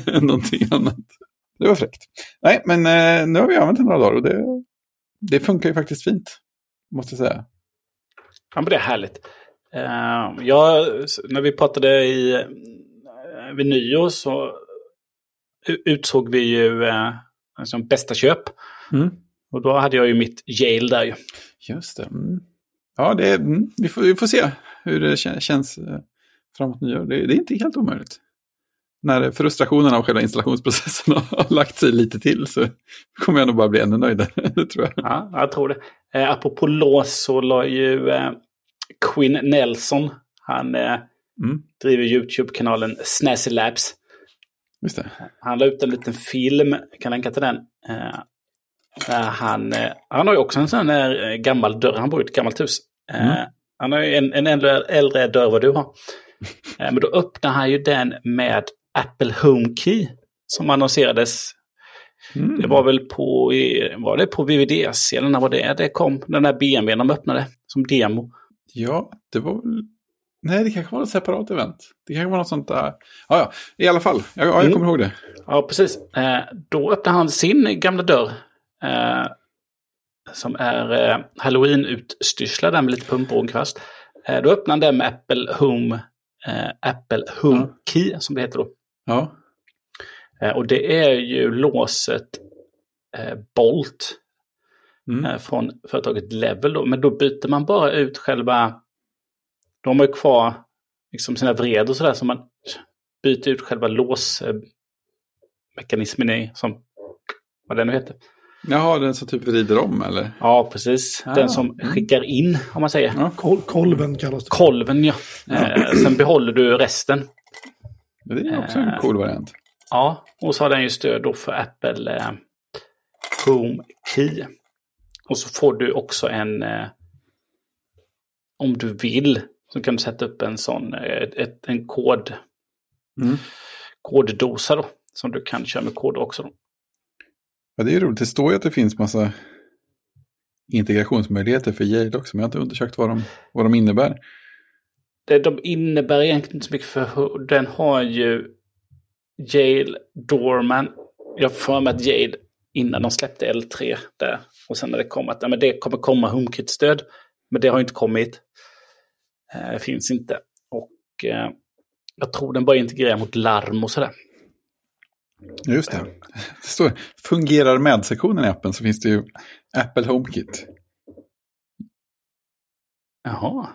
Speaker 2: än någonting annat. Det var fräckt. Nej, men eh, nu har vi använt den några dagar och det, det funkar ju faktiskt fint. Måste jag säga.
Speaker 3: Ja, men det är härligt. Uh, ja, när vi pratade i, uh, vid nyår så utsåg vi ju uh, alltså bästa köp.
Speaker 2: Mm.
Speaker 3: Och då hade jag ju mitt Yale där ju.
Speaker 2: Just det. Mm. Ja, det mm, vi, får, vi får se hur det kän- känns eh, framåt nyår. Det, det är inte helt omöjligt. När frustrationen av själva installationsprocessen har lagt sig lite till så kommer jag nog bara bli ännu nöjdare. Det tror jag.
Speaker 3: Ja, jag tror det. Uh, apropå lås så la ju uh, Quinn Nelson Han eh,
Speaker 2: Mm.
Speaker 3: driver YouTube-kanalen Snazzy Labs.
Speaker 2: Just det.
Speaker 3: Han la ut en liten film, jag kan länka till den. Eh, där han, eh, han har ju också en sån här eh, gammal dörr, han bor i ett gammalt hus. Eh,
Speaker 2: Mm.
Speaker 3: Han har ju en, en äldre, äldre dörr vad du har. Eh, men då öppnar han ju den med Apple Home Key. Som annonserades,
Speaker 2: Mm.
Speaker 3: det var väl på, var det på VVDC eller när var det? Det kom, den där BMWn de öppnade som demo.
Speaker 2: Ja, det var väl... Nej, det kanske var ett separat event. Det kanske var något sånt där. Ja, ja, i alla fall. Ja, ja, jag
Speaker 3: Mm.
Speaker 2: kommer ihåg det.
Speaker 3: Ja, precis. Eh, då öppnar han sin gamla dörr. Eh, som är eh, halloween-utstyrslad där med lite pumpor en kvast. Eh, då öppnar han den med Apple Home, Apple Home
Speaker 2: Ja.
Speaker 3: Key som det heter då.
Speaker 2: Ja,
Speaker 3: Eh, och det är ju låset eh, Bolt
Speaker 2: mm.
Speaker 3: eh, från företaget Level då. Men då byter man bara ut själva... De har ju kvar liksom sina vred och sådär. Så man byter ut själva låsmekanismen i. Som, vad den nu heter.
Speaker 2: Jaha, den som typ vrider om eller?
Speaker 3: Ja, precis.
Speaker 2: Ah,
Speaker 3: Den som
Speaker 2: mm.
Speaker 3: skickar in, om man säger.
Speaker 2: Ja,
Speaker 1: Kol kolven kallas det.
Speaker 3: Kolven, ja. Eh, sen behåller du resten.
Speaker 2: Det är också en
Speaker 3: Eh.
Speaker 2: cool variant.
Speaker 3: Ja, och så har den ju stöd då för Apple eh, Home Key. Och så får du också en, eh, om du vill, så kan du sätta upp en sån, eh, ett, en kod,
Speaker 2: Mm.
Speaker 3: koddosa då. Som du kan köra med kod också. Då.
Speaker 2: Ja, det är roligt. Det står ju att det finns massa integrationsmöjligheter för Yale också, men jag har inte undersökt vad de, vad de innebär.
Speaker 3: Det de innebär egentligen inte så mycket för den har ju Yale Dorman. Jag får mig att Yale innan de släppte L3 där och sen när det kom att ja, men det kommer komma HomeKit-stöd. Men det har inte kommit. Eh, finns inte. Och eh, jag tror den bara integrerar mot larm och sådär.
Speaker 2: Just det. Det står fungerar med-sektionen i appen så finns det ju Apple HomeKit.
Speaker 3: Jaha,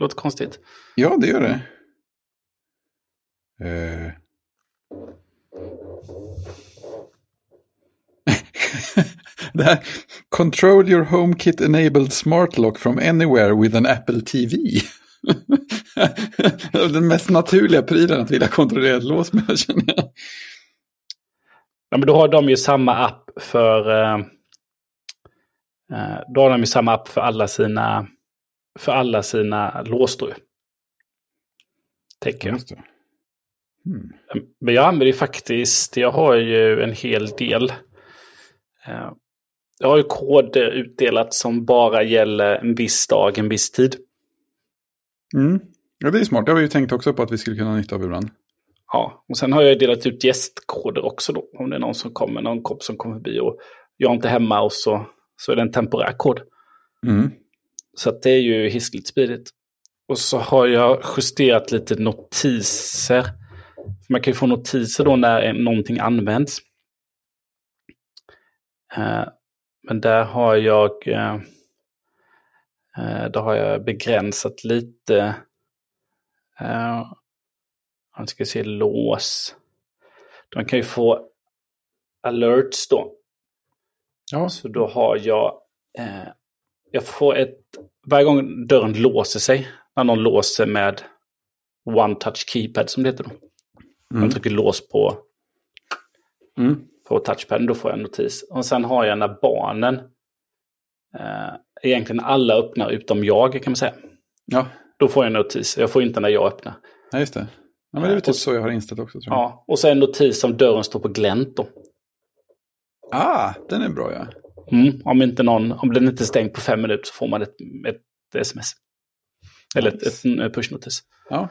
Speaker 3: låter konstigt.
Speaker 2: Ja, det gör det. Eh. det här, Control your HomeKit enabled smart lock from anywhere with an Apple TV. Den mest naturliga prylen att vilja kontrollera ett lås med, känner jag.
Speaker 3: Ja, men då har de ju samma app för... Eh, eh, då har de ju samma app för alla sina, för alla sina låsdrör. Tänker jag.
Speaker 2: Hmm.
Speaker 3: Men jag använder ju faktiskt, jag har ju en hel del. Eh, jag har ju koder utdelat som bara gäller en viss dag, en viss tid.
Speaker 2: Mm. Ja, det är smart. Det har vi ju tänkt också på att vi skulle kunna ha nytta av ibland.
Speaker 3: Ja, och sen har jag delat ut gästkoder också då. Om det är någon som kommer, någon kompis som kommer förbi och jag är inte hemma och så, så är det en temporär kod.
Speaker 2: Mm.
Speaker 3: Så det är ju hiskligt smidigt. Och så har jag justerat lite notiser. Man kan ju få notiser då när någonting används. Eh, Men där har jag, eh, eh, där har jag begränsat lite. Man ska se lås. Man kan ju få alerts då.
Speaker 2: Ja,
Speaker 3: Så då har jag, jag får ett, varje gång dörren låser sig, när någon låser med One Touch Keypad som det heter då.
Speaker 2: Mm.
Speaker 3: Man trycker lås på,
Speaker 2: Mm.
Speaker 3: på touchpaden, då får jag en notis. Och sen har jag när barnen, eh, egentligen alla öppnar utom jag kan man säga.
Speaker 2: ja.
Speaker 3: Då får jag en notis, jag får inte när jag öppnar.
Speaker 2: ja just det. Ja, men det är
Speaker 3: Och
Speaker 2: typ
Speaker 3: så-
Speaker 2: så jag har inställt också. Tror jag.
Speaker 3: Ja, och sen en notis om dörren står på glänt då.
Speaker 2: Ah, den är bra ja.
Speaker 3: Mm, om, inte någon, om den inte är stängd på fem minuter så får man ett, ett sms. Eller ett,
Speaker 2: Nice.
Speaker 3: ett, en pushnotis.
Speaker 2: Ja,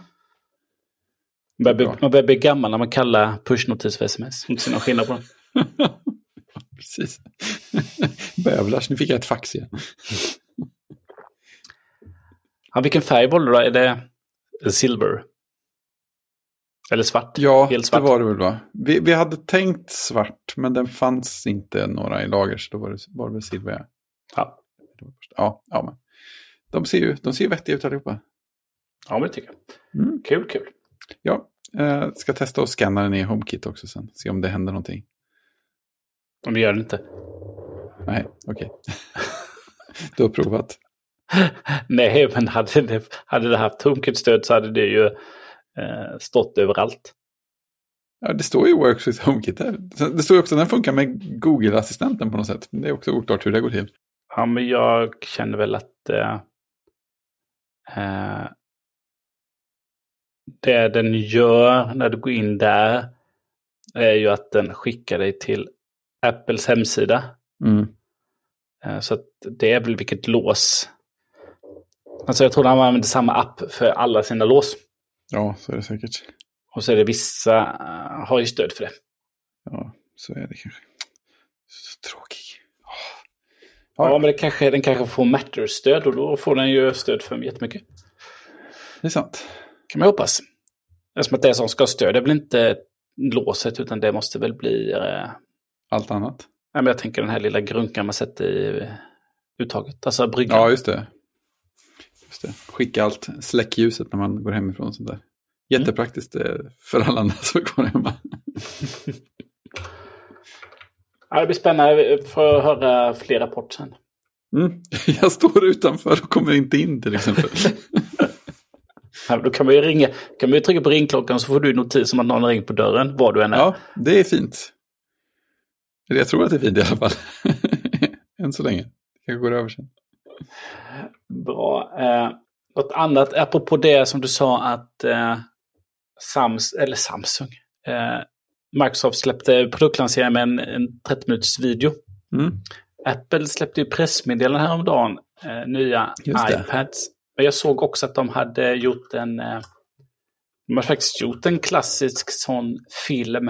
Speaker 3: Man börjar, man börjar bli gammal när man kallar pushnotis för sms. Inte ser någon skillnad på den.
Speaker 2: precis. Bövlars, nu fick jag ett fax igen.
Speaker 3: Ja, vilken färg valde du då? Är det silver? Eller svart?
Speaker 2: Ja,
Speaker 3: Helt
Speaker 2: det
Speaker 3: svart.
Speaker 2: var det väl va? Vi, vi hade tänkt svart, men den fanns inte några i lager, så då var det, det väl silver. ja.
Speaker 3: Ja,
Speaker 2: Ja, men. De ser ju de ser ju vettiga ut allihopa.
Speaker 3: ja men det tycker jag.
Speaker 2: Mm.
Speaker 3: Kul, kul.
Speaker 2: Ja, eh, ska testa att scanna den i HomeKit också sen. Se om det händer någonting.
Speaker 3: Om vi gör det inte.
Speaker 2: Nej, okej. du har provat.
Speaker 3: Nej, men hade det, hade det haft HomeKit-stöd så hade det ju stått överallt.
Speaker 2: Ja, det står ju Works with HomeKit där. Det står ju också att den funkar med Google-assistenten på något sätt. Det är också oklart hur det går till.
Speaker 3: Ja, men jag känner väl att eh, eh, det den gör när du går in där är ju att den skickar dig till Apples hemsida.
Speaker 2: Mm.
Speaker 3: Eh, så att det är väl vilket lås. Alltså jag tror han använder samma app för alla sina lås.
Speaker 2: Ja, så är det säkert.
Speaker 3: Och så är det vissa uh, har ju stöd för det.
Speaker 2: Ja, så är det kanske. Så tråkig.
Speaker 3: Ja, men det kanske, den kanske får Matter-stöd och då får den ju stöd för jättemycket.
Speaker 2: Det är sant.
Speaker 3: Kan man hoppas. Eftersom att det som ska ha stöd är väl inte låset utan det måste väl bli... Eh,
Speaker 2: Allt annat.
Speaker 3: ja, men jag tänker den här lilla grunkan man sätter i uttaget. Alltså bryggan.
Speaker 2: Ja, just det. Skicka allt. Släck ljuset när man går hemifrån och sånt där. Jättepraktiskt eh, för alla andra som går hemma.
Speaker 3: Ja, det blir spännande för att höra fler rapporter sen.
Speaker 2: Mm. Jag står utanför och kommer inte in till exempel.
Speaker 3: Ja, då kan man ju ringa, kan man ju trycka på ringklockan så får du notis om att någon har ringt på dörren, var du än är.
Speaker 2: Ja, det är fint. Eller jag tror att det är fint i alla fall. Än så länge. Det kanske går över sen.
Speaker 3: Bra. Eh, något annat, apropå det som du sa att eh, Sams, eller Samsung, eh, Microsoft släppte produktlansering med en, en 30 minuters video.
Speaker 2: Mm.
Speaker 3: Apple släppte ju pressmeddelande häromdagen, eh, nya iPads. Men jag såg också att de hade gjort en, eh, de har faktiskt gjort en klassisk sån film.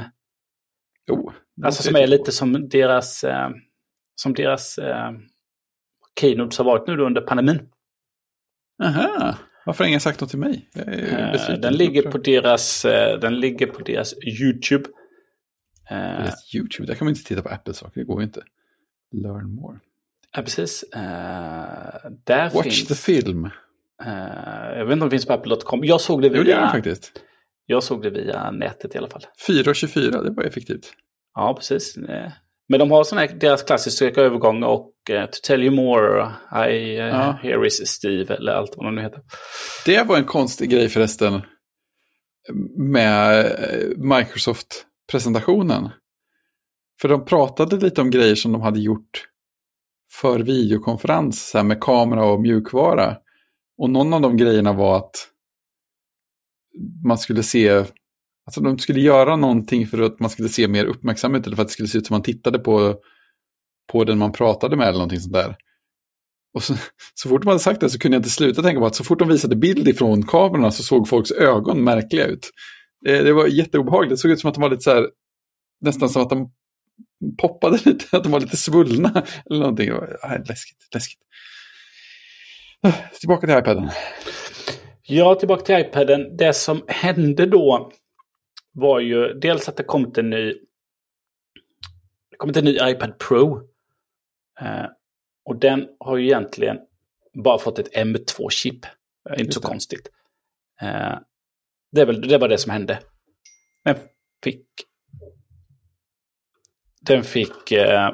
Speaker 2: Det
Speaker 3: Alltså som är lite som deras, eh, som deras eh, keynotes har varit nu under pandemin.
Speaker 2: Aha, varför har ingen sagt något till mig?
Speaker 3: Eh,
Speaker 2: besviken.
Speaker 3: den, ligger på deras, eh, den ligger på deras YouTube. Eh,
Speaker 2: Deras YouTube, där kan man inte titta på Apple-saker, det går ju inte. Learn more.
Speaker 3: ja, precis. Där
Speaker 2: Watch
Speaker 3: finns...
Speaker 2: the film.
Speaker 3: jag vet inte om det finns på Apple.com. Jag såg det
Speaker 2: Jo, det gör
Speaker 3: via,
Speaker 2: faktiskt.
Speaker 3: jag såg det via nätet i alla fall.
Speaker 2: 4.24, det var effektivt.
Speaker 3: Ja, precis. Men de har sådana här, deras klassiska övergångar och uh, To tell you more, I, uh,
Speaker 2: Ja.
Speaker 3: here is Steve eller allt vad de nu heter.
Speaker 2: Det var en konstig grej förresten med eh, Microsoft-presentationen. För de pratade lite om grejer som de hade gjort för videokonferens så med kamera och mjukvara. Och någon av de grejerna var att man skulle se, alltså de skulle göra någonting för att man skulle se mer uppmärksam ut eller för att det skulle se ut som man tittade på, på den man pratade med eller någonting sånt där. Och så, så fort de hade sagt det så kunde jag inte sluta tänka på att så fort de visade bild ifrån kamerorna så såg folks ögon märkliga ut. Det, det var jätteobehagligt, det såg ut som att de var lite så här, nästan som att de poppade lite, att de var lite svullna eller någonting. Var, läskigt, läskigt. Ah, tillbaka till iPaden.
Speaker 3: Ja, tillbaka till iPaden. Det som hände då var ju dels att det kommit en ny, det kommit en ny iPad Pro. Eh, och den har ju egentligen bara fått ett M2-chip. Eh, Inte
Speaker 2: Just
Speaker 3: så
Speaker 2: det.
Speaker 3: konstigt. Eh, det, väl, det var det som hände. Den fick... Den fick... Eh,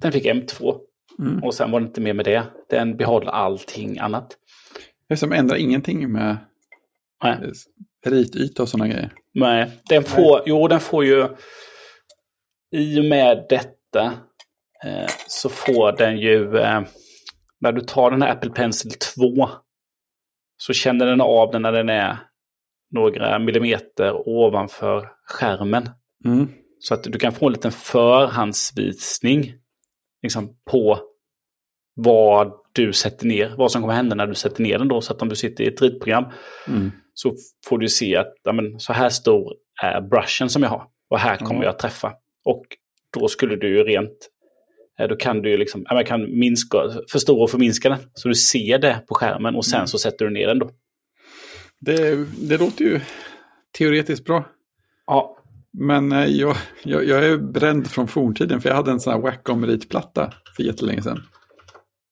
Speaker 3: den fick M2.
Speaker 2: Mm.
Speaker 3: Och sen var det inte mer med det. Den behåller allting annat.
Speaker 2: Jag som ändrar ingenting med
Speaker 3: Nej.
Speaker 2: eh, rityta och sådana grejer.
Speaker 3: Nej, den får, jo den får ju i och med detta eh, så får den ju eh, när du tar den här Apple Pencil 2 så känner den av den när den är några millimeter ovanför skärmen.
Speaker 2: Mm.
Speaker 3: Så att du kan få en liten förhandsvisning liksom, på vad du sätter ner, vad som kommer hända när du sätter ner den då. Så att om du sitter i ett ritprogram
Speaker 2: Mm.
Speaker 3: Så får du se att ja, men, så här stor är brushen som jag har. Och här kommer
Speaker 2: Ja.
Speaker 3: jag att träffa. Och då skulle du ju rent, eh, då kan du ju liksom, ja, man kan minska, förstora och förminska den. Så du ser det på skärmen och sen
Speaker 2: Mm.
Speaker 3: så sätter du ner den då.
Speaker 2: Det, det låter ju teoretiskt bra.
Speaker 3: Ja,
Speaker 2: Men eh, jag, jag, jag är bränd från forntiden för jag hade en sån här Wacom ritplatta för jättelänge sedan.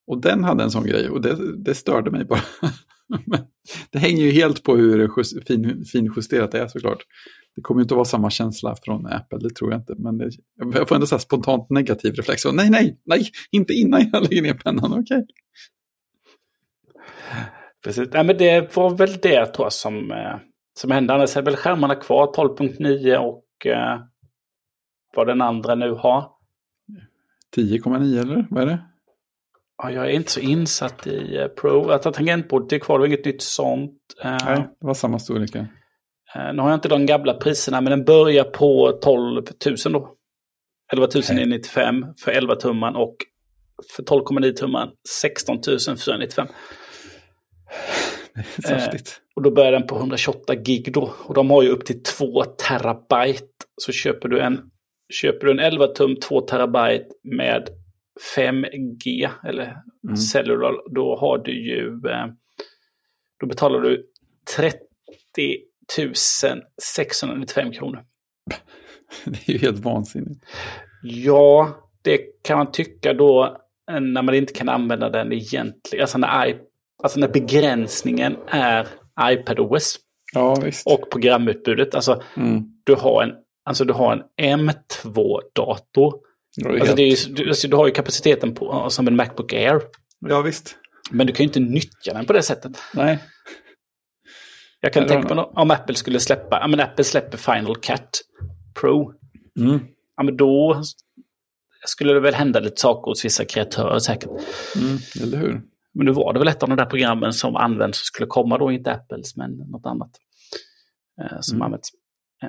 Speaker 2: Och den hade en sån grej och det, det störde mig bara. Det hänger ju helt på hur jus- fin, finjusterat det är såklart. Det kommer ju inte att vara samma känsla från Apple, det tror jag inte. Men det, jag får ändå så här spontant negativ reflex. Och nej, nej, nej, inte innan jag lägger ner pennan, okej.
Speaker 3: Precis. Nej, men det var väl det tror jag som, eh, som hände. Annars är väl skärmarna kvar 12.9 och eh, vad den andra nu har.
Speaker 2: 10,9 eller vad är det?
Speaker 3: Ja, jag är inte så insatt i eh, Pro. Att ha tangentbordet är kvar, det var inget nytt sånt. Eh,
Speaker 2: Nej, det var samma storlek. ja.
Speaker 3: eh, nu har jag inte de gamla priserna, men den börjar på 12 000 då. 11 995 för 11 tumman och för 12,9 tumman 16 495.
Speaker 2: Det är saftigt.
Speaker 3: Och då börjar den på 128 gig då. Och de har ju upp till 2 terabyte. Så köper du en, köper du en 11 tum 2 terabyte med 5G eller
Speaker 2: Mm.
Speaker 3: cellular, då har du ju, eh, då betalar du 30 695 kronor.
Speaker 2: Det är ju helt vansinnigt.
Speaker 3: Ja, det kan man tycka då eh, när man inte kan använda den egentligen. Alltså när, i, alltså när begränsningen är iPadOS
Speaker 2: Ja, visst.
Speaker 3: och programutbudet. Alltså
Speaker 2: Mm.
Speaker 3: du har en, alltså, du har en M2-dator. Alltså, det är du, alltså, du har ju kapaciteten på, som en Macbook Air.
Speaker 2: ja, visst.
Speaker 3: Men du kan ju inte nyttja den på det sättet.
Speaker 2: Nej.
Speaker 3: Jag kan tänka mig om Apple skulle släppa, ja men Apple släpper Final Cut Pro.
Speaker 2: Mm.
Speaker 3: Ja men då skulle det väl hända lite saker hos vissa kreatörer säkert.
Speaker 2: Mm. Eller hur?
Speaker 3: Men nu var det väl ett av de där programmen som används och skulle komma då, inte Apples men något annat. Eh, som
Speaker 2: Mm.
Speaker 3: används. Eh,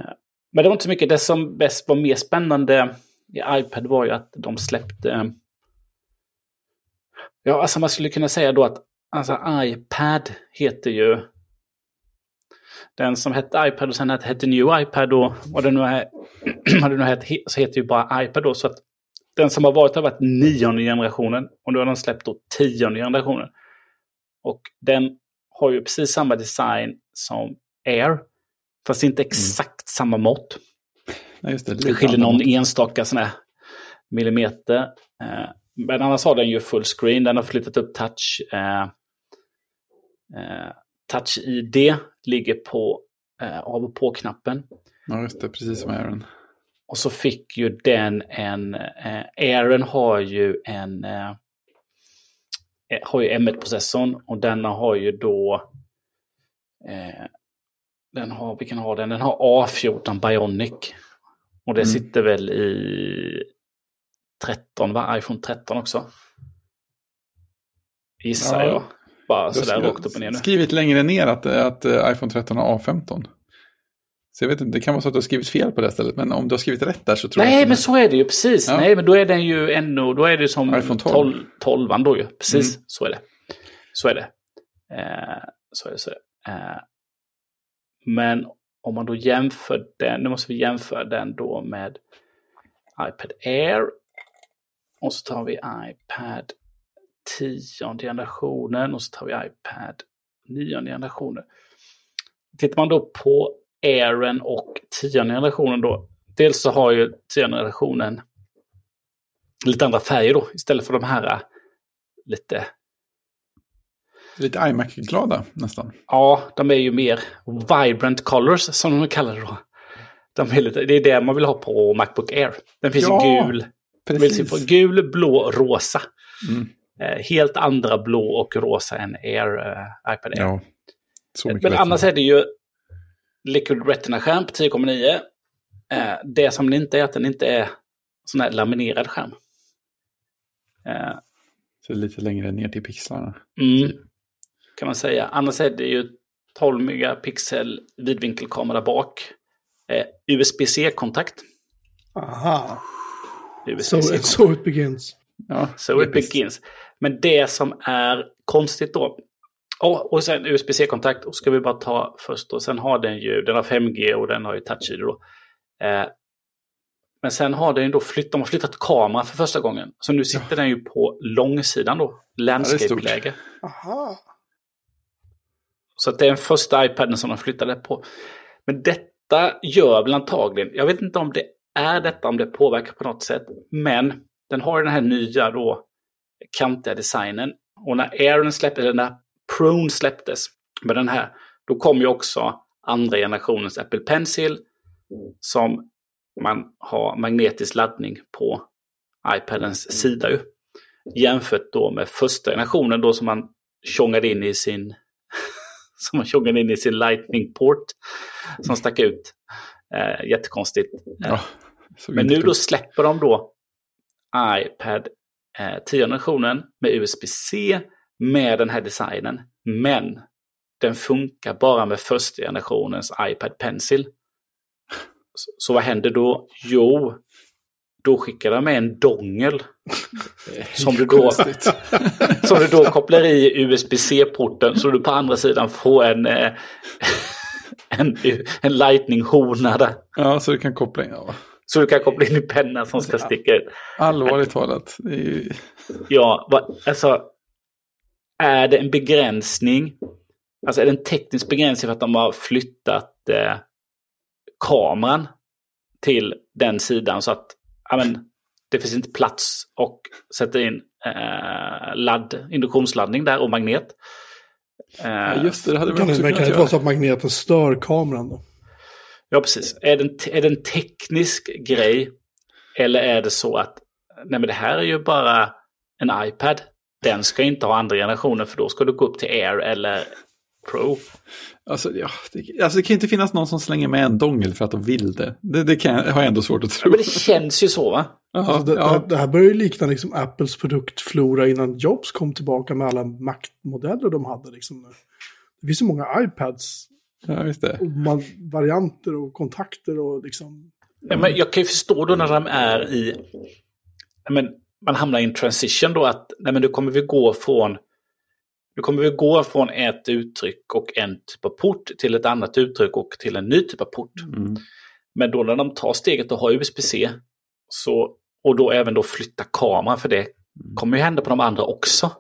Speaker 3: men det var inte så mycket. Det som bäst var mer spännande i iPad var ju att de släppte... Ja, alltså man skulle kunna säga då att alltså iPad heter ju... Den som hette iPad och sen hette, New iPad då, vad det nu är, vad det nu hette, så heter ju bara iPad då. Så att den som har varit har varit nionde generationen och nu har de släppt då tionde generationen. Och den har ju precis samma design som Air, fast inte exakt samma mått.
Speaker 2: Just det.
Speaker 3: Det skiljer någon enstaka sån här millimeter. Eh, men annars har den ju fullscreen. Den har flyttat upp touch. Eh, eh, touch-ID ligger på eh, av och på-knappen.
Speaker 2: Ja, just det. Precis som Aaron.
Speaker 3: Och så fick ju den en... Eh, Aaron har ju en... Eh, eh, har ju M1-processorn och denna har ju då... Eh, den har, vilken har den? Den har A14 Bionic. Och det
Speaker 2: Mm.
Speaker 3: sitter väl i 13, va? iPhone 13 också. Gissar
Speaker 2: Ja.
Speaker 3: jag. Bara sådär
Speaker 2: skrivit-
Speaker 3: rakt upp och ner nu.
Speaker 2: skrivit längre ner att, att eh, iPhone 13 har A15. Så jag vet inte, det kan vara så att du har skrivit fel på det stället. Men om du har skrivit rätt där så tror jag
Speaker 3: Nej, men så är det ju precis.
Speaker 2: Ja.
Speaker 3: Nej, men då är den ju ännu, då är det som
Speaker 2: iPhone 12.
Speaker 3: 12, 12 då ju. Precis,
Speaker 2: Mm.
Speaker 3: så är det. Så är det. Eh, så är det, så är det. Eh, men om man då jämför den, nu måste vi jämföra den då med iPad Air. Och så tar vi iPad 10 generationen och så tar vi iPad 9 generationen. Tittar man då på Airen och 10 generationen då. Dels så har ju 10 generationen lite andra färger då. Istället för de här lite,
Speaker 2: Lite iMac-glada nästan.
Speaker 3: ja, de är ju mer vibrant colors som de kallar det då. De är lite, det är det man vill ha på Macbook Air. Den finns
Speaker 2: Ja,
Speaker 3: ju gul.
Speaker 2: Precis.
Speaker 3: gul, blå, rosa.
Speaker 2: Mm.
Speaker 3: Eh, helt andra blå och rosa än Air, eh, iPad Air.
Speaker 2: Ja, så
Speaker 3: Men
Speaker 2: bättre.
Speaker 3: annars är det ju Liquid Retina-skärm på 10,9. Eh, det som den inte är att den inte är sån här laminerad skärm. Eh,
Speaker 2: Så lite längre ner till pixlarna.
Speaker 3: mm, kan man säga. Annars är det ju 12 megapixel vidvinkelkamera bak. Eh, USB-C-kontakt.
Speaker 1: Aha. So,
Speaker 3: USB-C
Speaker 1: so it begins.
Speaker 2: Ja,
Speaker 3: So it begins. Men det som är konstigt då. Och, och sen USB-C-kontakt. Och ska vi bara ta först. Och sen har den ju, den har 5G och den har ju touch-ID då. Eh, men sen har den ju då flytt, de har flyttat kamera för första gången. Så nu sitter den ju på långsidan då. Landscape-läge.
Speaker 1: Aha.
Speaker 3: Så att det är den första iPaden som de flyttade på. Men detta gör väl antagligen, jag vet inte om det är detta, om det påverkar på något sätt. Men den har den här nya då kantiga designen. Och när Airen släpptes, eller när Prone släpptes med den här, då kom ju också andra generationens Apple Pencil som man har magnetisk laddning på iPadens sida ju. Jämfört då med första generationen då som man tjongade in i sin som man tjongade in i sin lightning-port som stack ut. Eh, jättekonstigt.
Speaker 2: Ja, såg
Speaker 3: Men nu då släpper de då iPad eh, 10 generationen med USB-C med den här designen. Men den funkar bara med första generationens iPad Pencil. Så, så vad händer då? Jo, då skickar de med en dongel som du då, som du då kopplar i USB-C-porten så du på andra sidan får en, eh, en, en lightning-hona där.
Speaker 2: Ja, så du kan koppla in. Ja.
Speaker 3: Så du kan koppla in i pennan som ska sticka ut.
Speaker 2: Allvarligt talat. Ju...
Speaker 3: Ja, alltså. Är det en begränsning? Alltså är det en teknisk begränsning för att de har flyttat eh, kameran till den sidan så att ja, men, det finns inte plats och sätta in eh, ladd, induktionsladdning där och magnet. Eh,
Speaker 2: Ja, just det, det hade vi också kunnat
Speaker 1: kan det inte
Speaker 2: göra.
Speaker 1: vara så att magneten stör kameran då?
Speaker 3: Ja, precis. Är det, en, är det en teknisk grej? Eller är det så att nej men det här är ju bara en iPad. Den ska inte ha andra generationen för då ska du gå upp till Air eller Pro.
Speaker 2: Alltså, ja, det, alltså, det kan inte finnas någon som slänger med en dongel för att de vill det. Det, det kan, jag- har jag ändå svårt att
Speaker 3: Ja,
Speaker 2: tro.
Speaker 3: men det känns ju så va?
Speaker 2: Ja,
Speaker 1: Alltså det,
Speaker 2: ja.
Speaker 1: det, det här börjar ju likna liksom Apples produktflora innan Jobs kom tillbaka med alla maktmodeller de hade. Liksom. Det finns så många iPads,
Speaker 2: ja, visst det.
Speaker 1: och man, varianter och kontakter och liksom...
Speaker 3: Ja, men jag kan ju förstå då när de är i... Ja, men man hamnar i en transition då att nej, men nu kommer vi gå från... Nu kommer vi gå från ett uttryck och en typ av port till ett annat uttryck och till en ny typ av port.
Speaker 2: Mm.
Speaker 3: Men då när de tar steget och har USB-C så, och då även då flytta kameran, för det kommer ju hända på de andra också.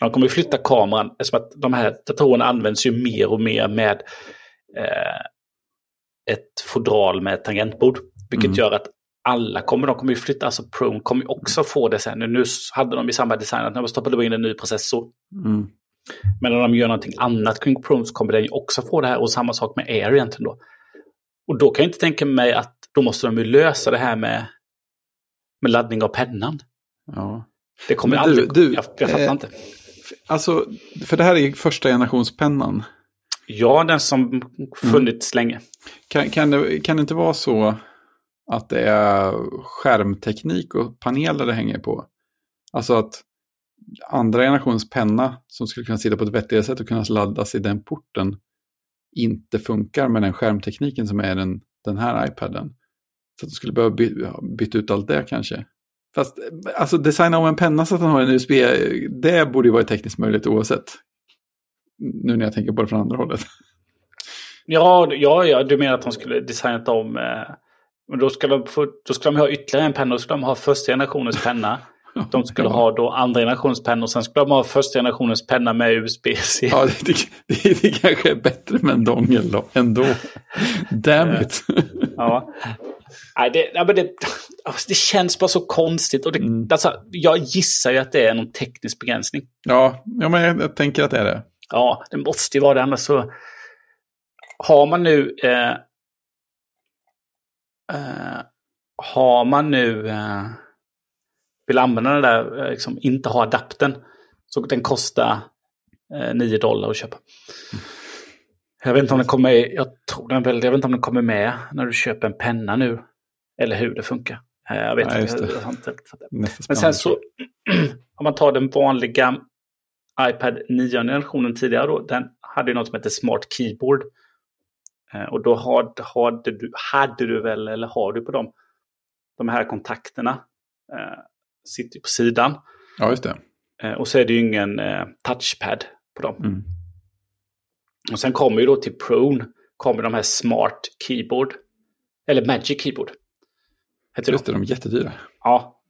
Speaker 3: De kommer ju flytta kameran eftersom att de här datorerna används ju mer och mer med eh, ett fodral med tangentbord. Vilket
Speaker 2: Mm.
Speaker 3: gör att alla kommer, de kommer ju flytta, alltså Pro kommer ju också få det sen. Nu hade de ju samma design, att när de stoppade in en ny processor.
Speaker 2: Mm.
Speaker 3: Men när de gör någonting annat kring Pro så kommer den ju också få det här och samma sak med Air egentligen då. Och då kan jag inte tänka mig att då måste de ju lösa det här med, med laddning av pennan.
Speaker 2: Ja.
Speaker 3: Det kommer
Speaker 2: Men
Speaker 3: aldrig...
Speaker 2: du- du,
Speaker 3: jag, jag fattar
Speaker 2: eh,
Speaker 3: inte.
Speaker 2: Alltså, för det här är första generationspennan.
Speaker 3: Ja, den som funnits länge.
Speaker 2: Kan, kan, det, kan det inte vara så att det är skärmteknik och paneler det hänger på? Alltså att andra generationens penna som skulle kunna sitta på ett vettigare sätt och kunna laddas i den porten inte funkar med den skärmtekniken som är den, den här iPaden. Så att de skulle behöva by, byta ut allt det kanske. Fast alltså designa om en penna så att den har en USB, det borde ju vara tekniskt möjligt oavsett. Nu när jag tänker på det från andra hållet.
Speaker 3: Ja, ja, ja, du menar att de skulle designat om... Eh, men då ska, de få, då ska de ha ytterligare en penna. Då ska de ha första generationens penna. De skulle ha då andra generationens penna och sen skulle de ha första generationens penna med USB-C.
Speaker 2: Ja, det, det, det kanske är bättre med en dongel då, ändå. Damn it.
Speaker 3: Ja. Nej, det, ja, men det, alltså, det känns bara så konstigt. Och det,
Speaker 2: Mm.
Speaker 3: alltså, jag gissar ju att det är någon teknisk begränsning.
Speaker 2: Ja, ja men jag, jag tänker att det är det.
Speaker 3: Ja, det måste ju vara det. Annars så har man nu... Eh, eh, har man nu... Eh, vill använda den där, eh, liksom, inte ha adaptern. Så den kostar eh, 9 dollar att köpa. Jag vet inte om den kommer med, jag tror den väl, jag vet inte om den kommer med när du köper en penna nu. Eller hur det funkar. Eh, Jag vet
Speaker 2: Nej,
Speaker 3: inte.
Speaker 2: det.
Speaker 3: Jag, inte Men sen så, om man tar den vanliga iPad 9 generationen tidigare då, den hade ju något som heter Smart Keyboard. Eh, och då had, hade, du, hade du väl, eller har du på dem, de här kontakterna eh, sitter på sidan.
Speaker 2: Ja, just det.
Speaker 3: Eh, och så är det ju ingen eh, touchpad på dem.
Speaker 2: Mm.
Speaker 3: Och sen kommer ju då till Prone, kommer de här Smart Keyboard. Eller Magic Keyboard. Heter
Speaker 2: Just
Speaker 3: det.
Speaker 2: de är jättedyra.
Speaker 3: Ja,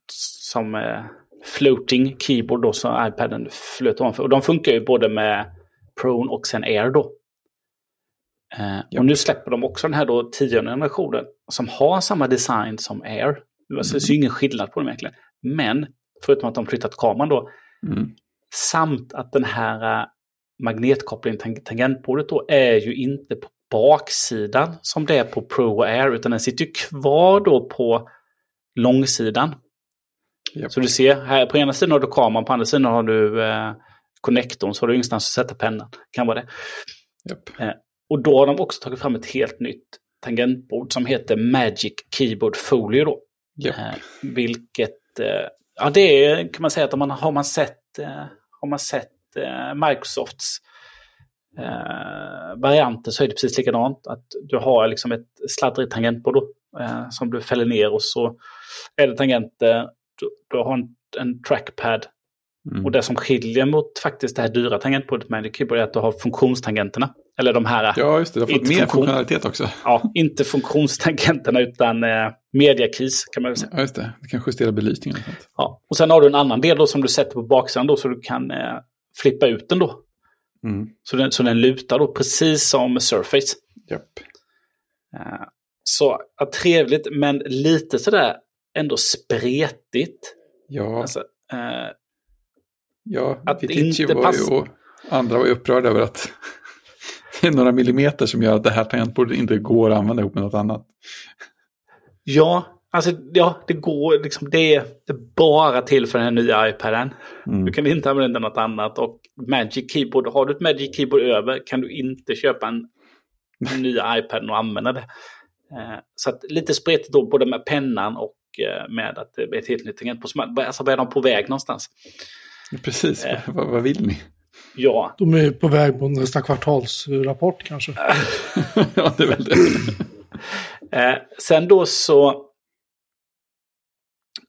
Speaker 3: som eh, floating keyboard då, så iPaden flöt ovanför. Och de funkar ju både med Prone och sen Air då. Eh,
Speaker 2: Ja.
Speaker 3: Och nu släpper de också den här då tionde generationen som har samma design som Air. Alltså, Det ser ju ingen skillnad på dem egentligen. Men, förutom att de flyttat kameran då,
Speaker 2: Mm.
Speaker 3: samt att den här eh, magnetkopplingen, tang- tangentbordet då, är ju inte på baksidan som det är på Pro och Air, utan den sitter ju kvar då på långsidan.
Speaker 2: Japp.
Speaker 3: Så du ser, här på ena sidan har du kameran, på andra sidan har du eh, connectorn så har du ingenstans att sätta pennan. Kan vara det.
Speaker 2: Japp.
Speaker 3: Eh, och då har de också tagit fram ett helt nytt tangentbord som heter Magic Keyboard Folio då.
Speaker 2: Japp.
Speaker 3: Eh, vilket, eh, ja det är, kan man säga att om man, har man sett, eh, har man sett eh, Microsofts eh, varianter så är det precis likadant. Att du har liksom ett sladdrigt tangentbord då, eh, som du fäller ner och så är det tangenter, du, du har en, en trackpad
Speaker 2: Mm.
Speaker 3: och det som skiljer mot faktiskt det här dyra tangentbordet Magic Keyboard är att du har funktionstangenterna. Eller de här, ja,
Speaker 2: Ja, just det. Du har fått mer
Speaker 3: funktion.
Speaker 2: funktionalitet också.
Speaker 3: inte funktionstangenterna utan eh, media keys kan man väl säga.
Speaker 2: Ja, just det. Du kan justera belysningen och sånt.
Speaker 3: Ja. Och sen har du en annan del då som du sätter på baksidan då så du kan eh, flippa ut den då.
Speaker 2: Mm.
Speaker 3: Så den, så den lutar då precis som Surface.
Speaker 2: Japp.
Speaker 3: Eh, så ja, trevligt men lite sådär ändå spretigt.
Speaker 2: Ja,
Speaker 3: Alltså, eh,
Speaker 2: ja.
Speaker 3: att inte
Speaker 2: var ju, och andra var ju upprörda över att det är några millimeter som gör att det här tangentbordet inte går att använda ihop med något annat.
Speaker 3: ja, alltså ja, det går liksom. Det är, bara till för den här nya iPaden.
Speaker 2: Mm.
Speaker 3: Du kan inte använda något annat. Och Magic Keyboard, har du ett Magic Keyboard över kan du inte köpa en, ny iPad och använda det. Eh, så att lite spretigt då, både med pennan och eh, med att det är ett helt nytt tangentbord. Alltså, vad är de på väg någonstans?
Speaker 2: Precis,
Speaker 3: Eh.
Speaker 2: vad, vad vill ni?
Speaker 3: Ja,
Speaker 1: De är på väg på nästa kvartalsrapport kanske.
Speaker 2: ja, det är väl det.
Speaker 3: Eh, sen då så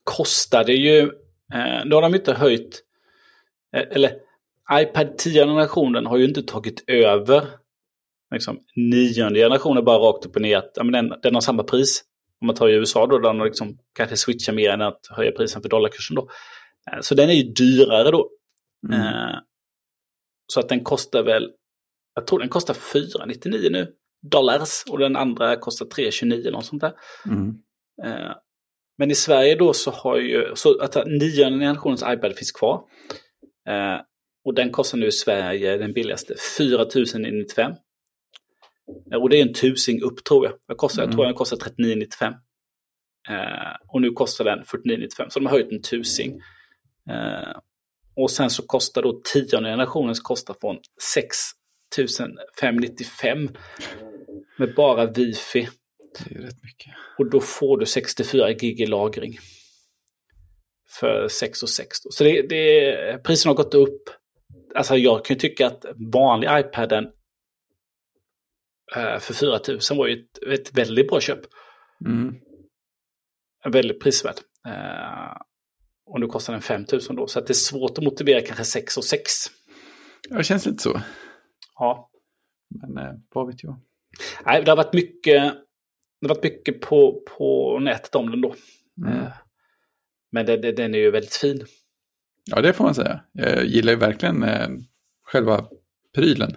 Speaker 3: kostar det ju, eh, då har de inte höjt, eh, eller iPad 10 generationen har ju inte tagit över liksom, nionde generationen bara rakt upp och ner. Att, ja, men den, den har samma pris. Om man tar i USA då, där de liksom kanske switchar mer än att höja prisen för dollarkursen då. Eh, så den är ju dyrare då.
Speaker 2: Mm.
Speaker 3: Eh, så att den kostar väl, jag tror den kostar 499 nu, dollars. Och den andra kostar 329 eller något sånt där.
Speaker 2: Mm.
Speaker 3: Eh, Men i Sverige då så har ju, så att nionde generationens iPad finns kvar. Eh, Och den kostar nu i Sverige, den billigaste, 4095. Eh, Och det är en tusing upp tror jag. Jag, kostar, jag tror den kostar 3995. Eh, Och nu kostar den 4995, så de har höjt en tusing. Eh, Och sen så kostar då tionde generationens kostar från 6595 med bara wifi.
Speaker 2: Det är rätt mycket.
Speaker 3: Och då får du 64 gig i lagring. För 6 och 6 då. Så det, det, priserna har gått upp. Alltså jag kan ju tycka att vanlig iPaden eh, för 4000 var ju ett, ett väldigt bra köp.
Speaker 2: Mm.
Speaker 3: Väldigt prisvärd. Och nu kostar den 5000 då. Så att det är svårt att motivera kanske 6 och 6.
Speaker 2: Ja, det känns lite så.
Speaker 3: Ja.
Speaker 2: Men eh, vad vet jag.
Speaker 3: Nej, det har varit mycket, det har varit mycket på, på nätet om den då.
Speaker 2: Mm.
Speaker 3: Eh, men det, det, den är ju väldigt fin.
Speaker 2: Ja, det får man säga. Jag gillar ju verkligen eh, själva prylen.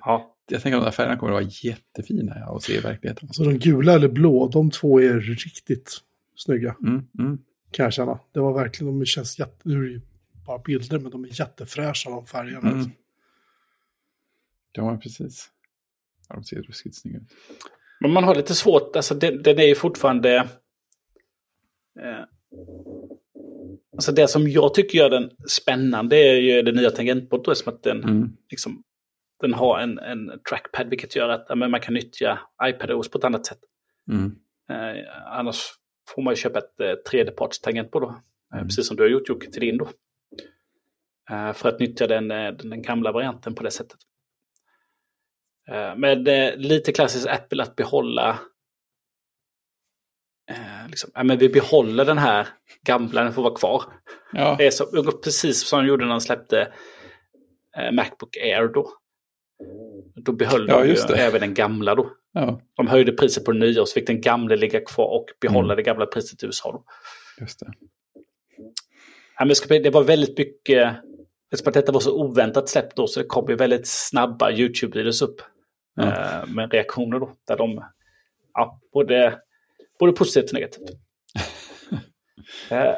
Speaker 3: Ja.
Speaker 2: Jag tänker att de där färgerna kommer att vara jättefina att se i verkligheten.
Speaker 1: Alltså de gula eller blå, de två är riktigt snygga.
Speaker 2: Mm, mm.
Speaker 1: Kan jag känna. Det var verkligen, de känns jätte, nu är det ju bara bilder, men de är jättefräscha de färgerna.
Speaker 2: Mm. Ja, precis. Ja, de ser ruskigt snygga ut.
Speaker 3: Men man har lite svårt, alltså den, den är ju fortfarande... Eh, alltså det som jag tycker gör den spännande är ju det nya tangentbordet. Som att den,
Speaker 2: Mm.
Speaker 3: liksom, den har en, en trackpad vilket gör att ja, men man kan nyttja iPadOS på ett annat sätt.
Speaker 2: Mm.
Speaker 3: Eh, annars får man köpa ett eh, tredjeparts tangentbord då. Eh,
Speaker 2: Mm.
Speaker 3: Precis som du har gjort Jocke till din då. Eh, för att nyttja den, eh, den, gamla varianten på det sättet. Eh, med lite klassiskt Apple att behålla eh, liksom, ja, men vi behåller den här gamla, den får vara kvar.
Speaker 2: Ja,
Speaker 3: Det är så, precis som de gjorde när de släppte Macbook Air då. Då behöll
Speaker 2: Ja,
Speaker 3: de ju
Speaker 2: det.
Speaker 3: även den gamla då.
Speaker 2: Ja,
Speaker 3: De höjde priset på den nya och så fick den gamla ligga kvar och behålla
Speaker 2: Mm.
Speaker 3: det gamla priset i USA.
Speaker 2: Just det.
Speaker 3: Ja, men det det var väldigt mycket, eftersom att detta var så oväntat släppt då så det kom ju väldigt snabba YouTube-videos upp.
Speaker 2: Ja.
Speaker 3: Eh, med reaktioner då. Där de, ja, både, både positivt och negativt. eh,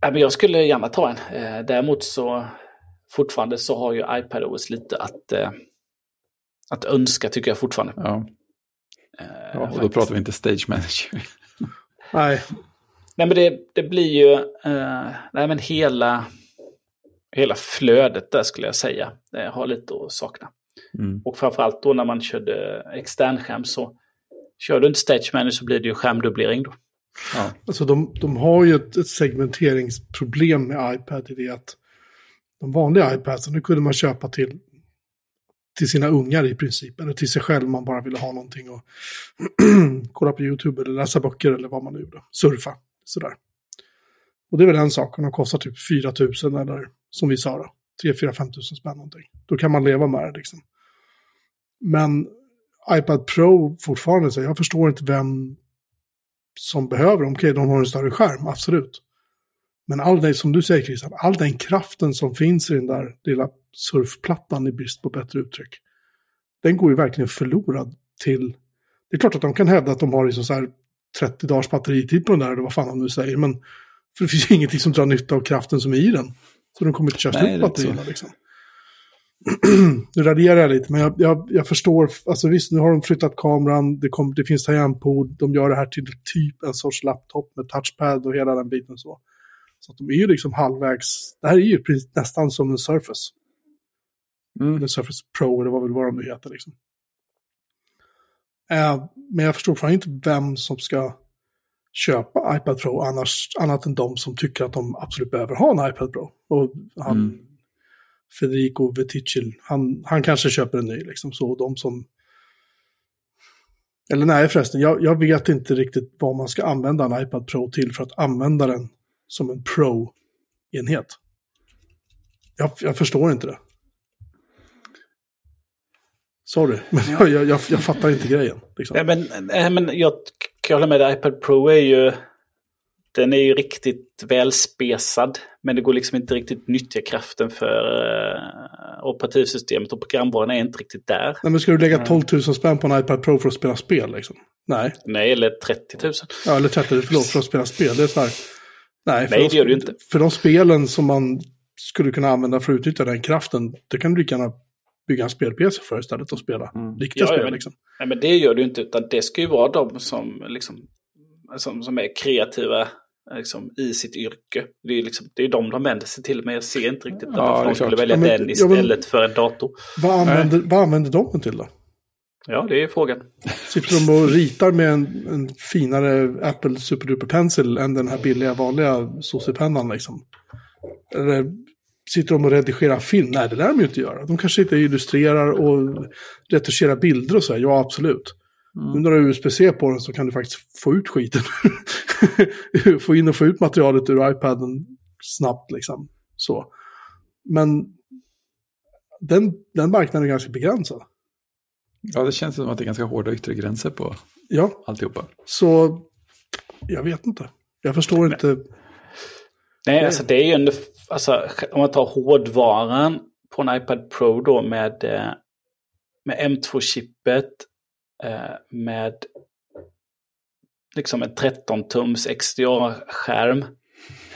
Speaker 3: men jag skulle gärna ta en. Eh, däremot så fortfarande så har ju iPadOS lite att, eh, att önska tycker jag fortfarande.
Speaker 2: Ja.
Speaker 3: Eh,
Speaker 2: Ja, och då
Speaker 3: faktiskt.
Speaker 2: pratar vi inte Stage Manager.
Speaker 1: Nej,
Speaker 3: Nej men det, det blir ju, eh, nej men hela, hela flödet där skulle jag säga eh, har lite att sakna.
Speaker 2: Mm.
Speaker 3: Och framförallt då när man körde externskärm så kör du inte Stage Manager så blir det ju skärmdubblering då.
Speaker 2: Ja.
Speaker 1: Alltså de, de har ju ett, ett segmenteringsproblem med iPad i det att de vanliga iPadsen, nu kunde man köpa till, till sina ungar i princip, eller till sig själv om man bara ville ha någonting och kolla på YouTube eller läsa böcker eller vad man nu gjorde, surfa, sådär. Och det är väl en sak, om de kostar typ 4 000 eller som vi sa då, 3 4 5 000 spänn någonting. Då kan man leva med det liksom. Men iPad Pro fortfarande, så jag förstår inte vem som behöver dem. Okej, de har en större skärm, absolut. Men all det, som du säger Christian, all den kraften som finns i den där lilla surfplattan i brist på bättre uttryck. Den går ju verkligen förlorad till... Det är klart att de kan hävda att de har liksom så här 30 dagars batteritid på den där, eller vad fan de nu säger, men för det finns ju ingenting som drar nytta av kraften som är i den. Så de kommer inte köra slut batterierna liksom. nu raderar jag lite, men jag, jag, jag förstår, alltså visst, nu har de flyttat kameran, det, kom, det finns tangentbord, de gör det här till typ en sorts laptop med touchpad och hela den biten så. Så att de är ju liksom halvvägs, det här är ju precis- nästan som en Surface.
Speaker 2: Mm.
Speaker 1: Eller Surface Pro eller vad väl vad de nu heter liksom. Eh, men jag förstår fortfarande inte vem som ska köpa iPad Pro annars, annat än de som tycker att de absolut behöver ha en iPad Pro. Och han,
Speaker 2: Mm.
Speaker 1: Federico Veticil, han, han kanske köper en ny liksom så. De som... Eller nej förresten, jag, jag vet inte riktigt vad man ska använda en iPad Pro till för att använda den som en Pro-enhet. Jag, jag förstår inte det. Sorry, men jag, jag, jag, jag fattar inte grejen. Liksom.
Speaker 3: Nej, men, nej, men jag kan hålla med dig. iPad Pro är ju... Den är ju riktigt välspesad. Men det går liksom inte riktigt nyttja kraften för uh, operativsystemet och programvaran är inte riktigt där.
Speaker 1: Nej, men ska du lägga 12 000 spänn på en iPad Pro för att spela spel liksom? Nej.
Speaker 3: Nej, eller 30 000.
Speaker 1: Ja, eller 30, förlåt, för att spela spel. Det är så här. Nej, för
Speaker 3: Nej,
Speaker 1: de,
Speaker 3: det gör du inte.
Speaker 1: För de spelen som man skulle kunna använda för att utnyttja den kraften, det kan du lika gärna bygga en spel-PC för istället och spela riktiga
Speaker 3: Ja,
Speaker 1: spel.
Speaker 3: men-
Speaker 1: liksom.
Speaker 3: Nej, men det gör du inte. Utan det ska ju vara de som, liksom, som, som är kreativa liksom, i sitt yrke. Det är, liksom, det är de de vänder sig till. Men jag ser inte riktigt
Speaker 2: Ja, är
Speaker 3: de skulle välja
Speaker 1: Ja, men-
Speaker 3: den
Speaker 1: ja, men-
Speaker 3: istället för en dator.
Speaker 1: Vad, använder, vad använder de den till då?
Speaker 3: Ja, det är frågan.
Speaker 1: Sitter de och ritar med en, en finare Apple Superduper Pencil än den här billiga vanliga Soci-pennan liksom? Eller sitter de och redigerar film? Nej, det lär de ju inte göra. De kanske inte illustrerar och retuscherar bilder och så här. Ja, absolut. Nu när du har USB-C på den så kan du faktiskt få ut skiten. få in och få ut materialet ur iPaden snabbt liksom. Så. Men den, den marknaden är ganska begränsad.
Speaker 2: Ja, det känns som att det är ganska hårda yttre gränser på
Speaker 1: Ja,
Speaker 2: alltihopa.
Speaker 1: så jag vet inte. Jag förstår inte.
Speaker 3: Nej, alltså det är ju en, alltså, om man tar hårdvaran på en iPad Pro då med, eh, med M2-chippet eh, med liksom en 13-tums XDR-skärm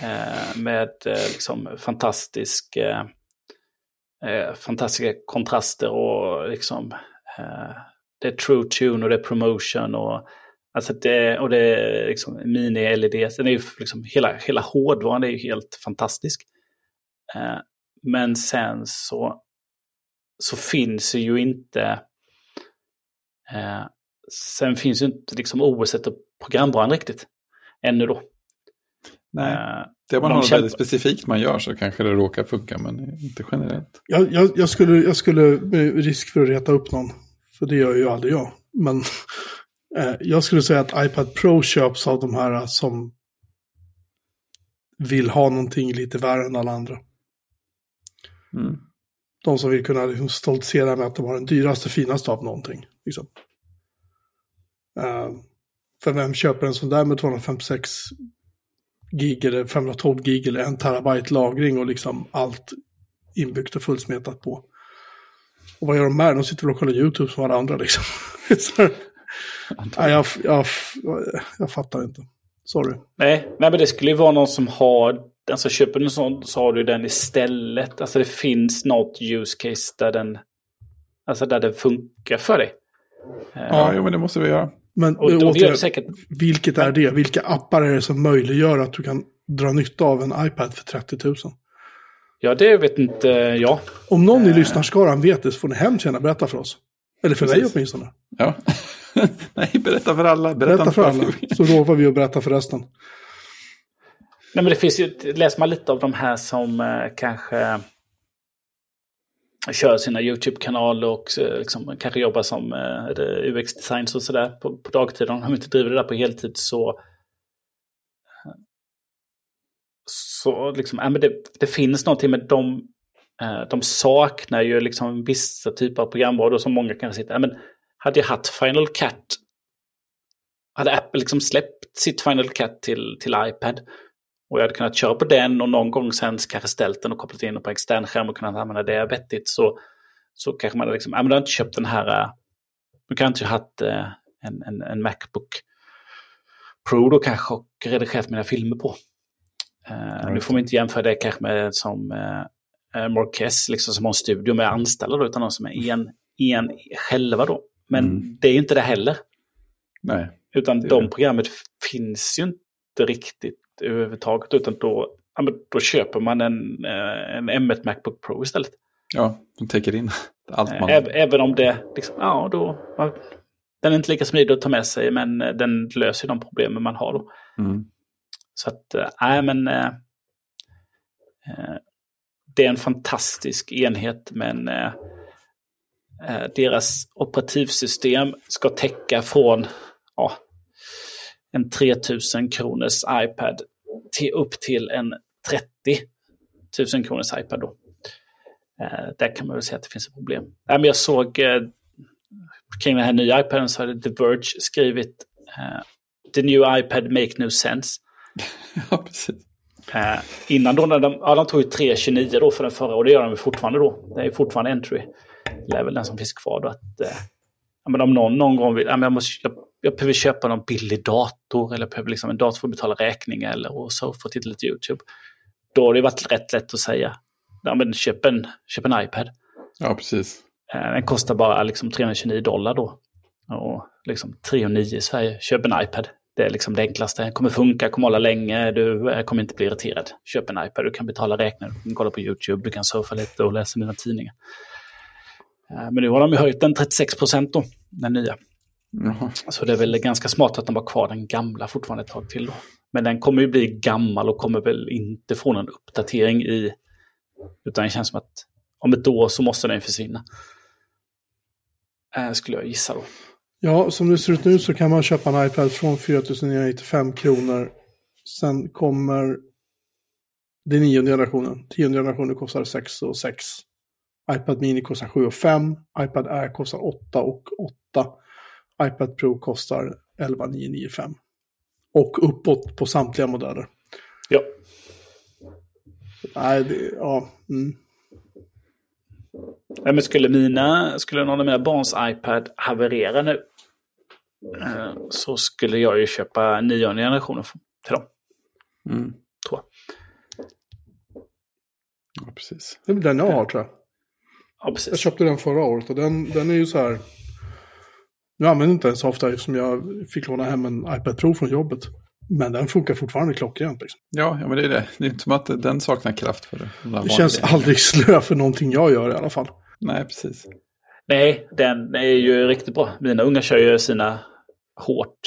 Speaker 3: eh, med liksom fantastisk, fantastiska kontraster och liksom det är True Tune och det är Promotion och Alltså det, och det är liksom mini-LED. Den är ju liksom, hela, hela hårdvaran är ju helt fantastisk. Eh, men sen så, så finns ju inte... Eh, sen finns ju inte liksom OS och programvaran riktigt. Ännu då.
Speaker 2: Nej,
Speaker 3: Eh,
Speaker 2: det är man
Speaker 3: de
Speaker 2: har något väldigt specifikt man gör så kanske det råkar funka, men inte generellt.
Speaker 1: Jag, jag, jag, skulle, jag skulle, med risk för att reta upp någon, för det gör ju aldrig jag, men eh, jag skulle säga att iPad Pro köps av de här som vill ha någonting lite värre än alla andra.
Speaker 2: Mm.
Speaker 1: De som vill kunna liksom stoltsera med att de har den dyraste, finaste av någonting. Liksom. Eh, för vem köper en sån där med 256 gig eller 512 gig eller en terabyte lagring och liksom allt inbyggt och fullsmetat på. Och vad gör de med det? De sitter väl och kollar YouTube som alla andra liksom. Så, nej, jag, jag, jag fattar inte. Sorry.
Speaker 3: Nej, nej, men det skulle ju vara någon som har, alltså köper du en sån så har du den istället. Alltså det finns något use case där den, alltså där den funkar för dig.
Speaker 2: Ja, jo, men det måste vi göra.
Speaker 1: Men
Speaker 3: och då
Speaker 1: återigen,
Speaker 3: säkert,
Speaker 1: vilket är det? Vilka appar är det som möjliggör att du kan dra nytta av en iPad för 30 000?
Speaker 3: Ja, det vet inte jag.
Speaker 1: Om någon i lyssnarskaran vet det så får ni hemskt gärna berätta för oss. Eller för mig
Speaker 2: Precis.
Speaker 1: åtminstone.
Speaker 2: Ja. Nej, berätta för alla. Berätta,
Speaker 1: Berätta för alla,
Speaker 2: mig.
Speaker 1: så lovar vi att berätta för resten.
Speaker 3: Nej, men det finns ju, läser man lite av de här som eh, kanske kör sina YouTube-kanaler och eh, liksom, kanske jobbar som eh, UX-designs och sådär på, på dagtid. Om de inte driver det där på heltid så så liksom, äh, men det, det finns någonting med dem. Eh, de saknar ju liksom vissa typer av programvaror som många kan sitta, äh, men hade jag haft Final Cut hade Apple liksom släppt sitt Final Cut till, till iPad och jag hade kunnat köra på den och någon gång sen kanske ställt den och kopplat in den på extern skärm och kunnat använda det vettigt så, så kanske man hade liksom, ja men du har inte köpt den här, uh, du kan inte ha haft uh, en, en, en Macbook Pro då kanske och redigerat mina filmer på. Uh, nu får man inte jämföra det kanske med som uh, Marquez, liksom som har en studio med anställda då, utan någon som är en, en själva då. Men
Speaker 2: Mm.
Speaker 3: det är ju inte det heller.
Speaker 2: Nej.
Speaker 3: Utan de
Speaker 2: det.
Speaker 3: programmet finns ju inte riktigt överhuvudtaget. Utan då, ja, men då köper man en, eh, en M1 Macbook Pro istället.
Speaker 2: Ja, de täcker in allt man...
Speaker 3: Ä- Även om det, liksom, ja då, ja, den är inte lika smidig att ta med sig men eh, den löser de problemen man har då.
Speaker 2: Mm.
Speaker 3: Så att, eh, nej men eh, eh, det är en fantastisk enhet men eh, eh, deras operativsystem ska täcka från ja, en 3000 kronors iPad till, upp till en 30 000 kronors iPad då. Eh, där kan man väl säga att det finns ett problem. Nej, men jag såg eh, kring den här nya iPaden så hade The Verge skrivit eh, The new iPad make no sense.
Speaker 2: Ja, precis.
Speaker 3: Eh, innan då, när de, ja, de tog ju 329 då för den förra och det gör de fortfarande då. Det är fortfarande entry level den som finns kvar då. Att, eh, ja, men om någon någon gång vill, ja, men jag, måste, jag, jag behöver köpa någon billig dator eller behöver liksom en dator för att betala räkningar eller och så för att titta lite YouTube. Då har det varit rätt lätt att säga, ja men köp en, köp en iPad.
Speaker 2: Ja, precis.
Speaker 3: Eh, Den kostar bara liksom 329 dollar då. Och liksom 309 i Sverige. Köp en iPad. Det är liksom det enklaste. Den kommer funka, kommer hålla länge, du kommer inte bli irriterad. Köp en iPad, du kan betala räkningar, du kan kolla på YouTube, du kan surfa lite och läsa dina tidningar. Eh, Men nu har de ju höjt den 36 procent då, den nya.
Speaker 2: Jaha.
Speaker 3: Så det är väl ganska smart att de har kvar den gamla fortfarande ett tag till då. Men den kommer ju bli gammal och kommer väl inte få någon uppdatering i... Utan det känns som att om ett år så måste den försvinna. Eh, skulle jag gissa då.
Speaker 1: Ja, som det ser ut nu så kan man köpa en iPad från 4 kronor. Sen kommer det nionde generationen. Tionde generationen kostar 6 och 6. iPad Mini kostar 7 och 5. iPad Air kostar 8 och 8. iPad Pro kostar 11 995. Och uppåt på samtliga modeller.
Speaker 3: Ja.
Speaker 1: Nej, det, ja. Mm.
Speaker 3: Nej, men skulle, mina, skulle någon av mina barns iPad haverera nu eh, så skulle jag ju köpa nionde generationen till dem.
Speaker 2: Mm.
Speaker 3: Tror jag.
Speaker 2: Ja, precis.
Speaker 1: Det är den jag har tror jag.
Speaker 3: Ja,
Speaker 1: Jag
Speaker 3: precis.
Speaker 1: köpte den förra året och den, den är ju så här. Nu använder jag inte den så ofta eftersom jag fick låna hem en iPad Pro från jobbet. Men den funkar fortfarande klockrent. Liksom.
Speaker 2: Ja, ja, men det är det. Det är inte som att den saknar kraft för det.
Speaker 1: Det känns aldrig slö för någonting jag gör i alla fall.
Speaker 2: Nej, precis.
Speaker 3: Nej, den är ju riktigt bra. Mina unga kör ju sina hårt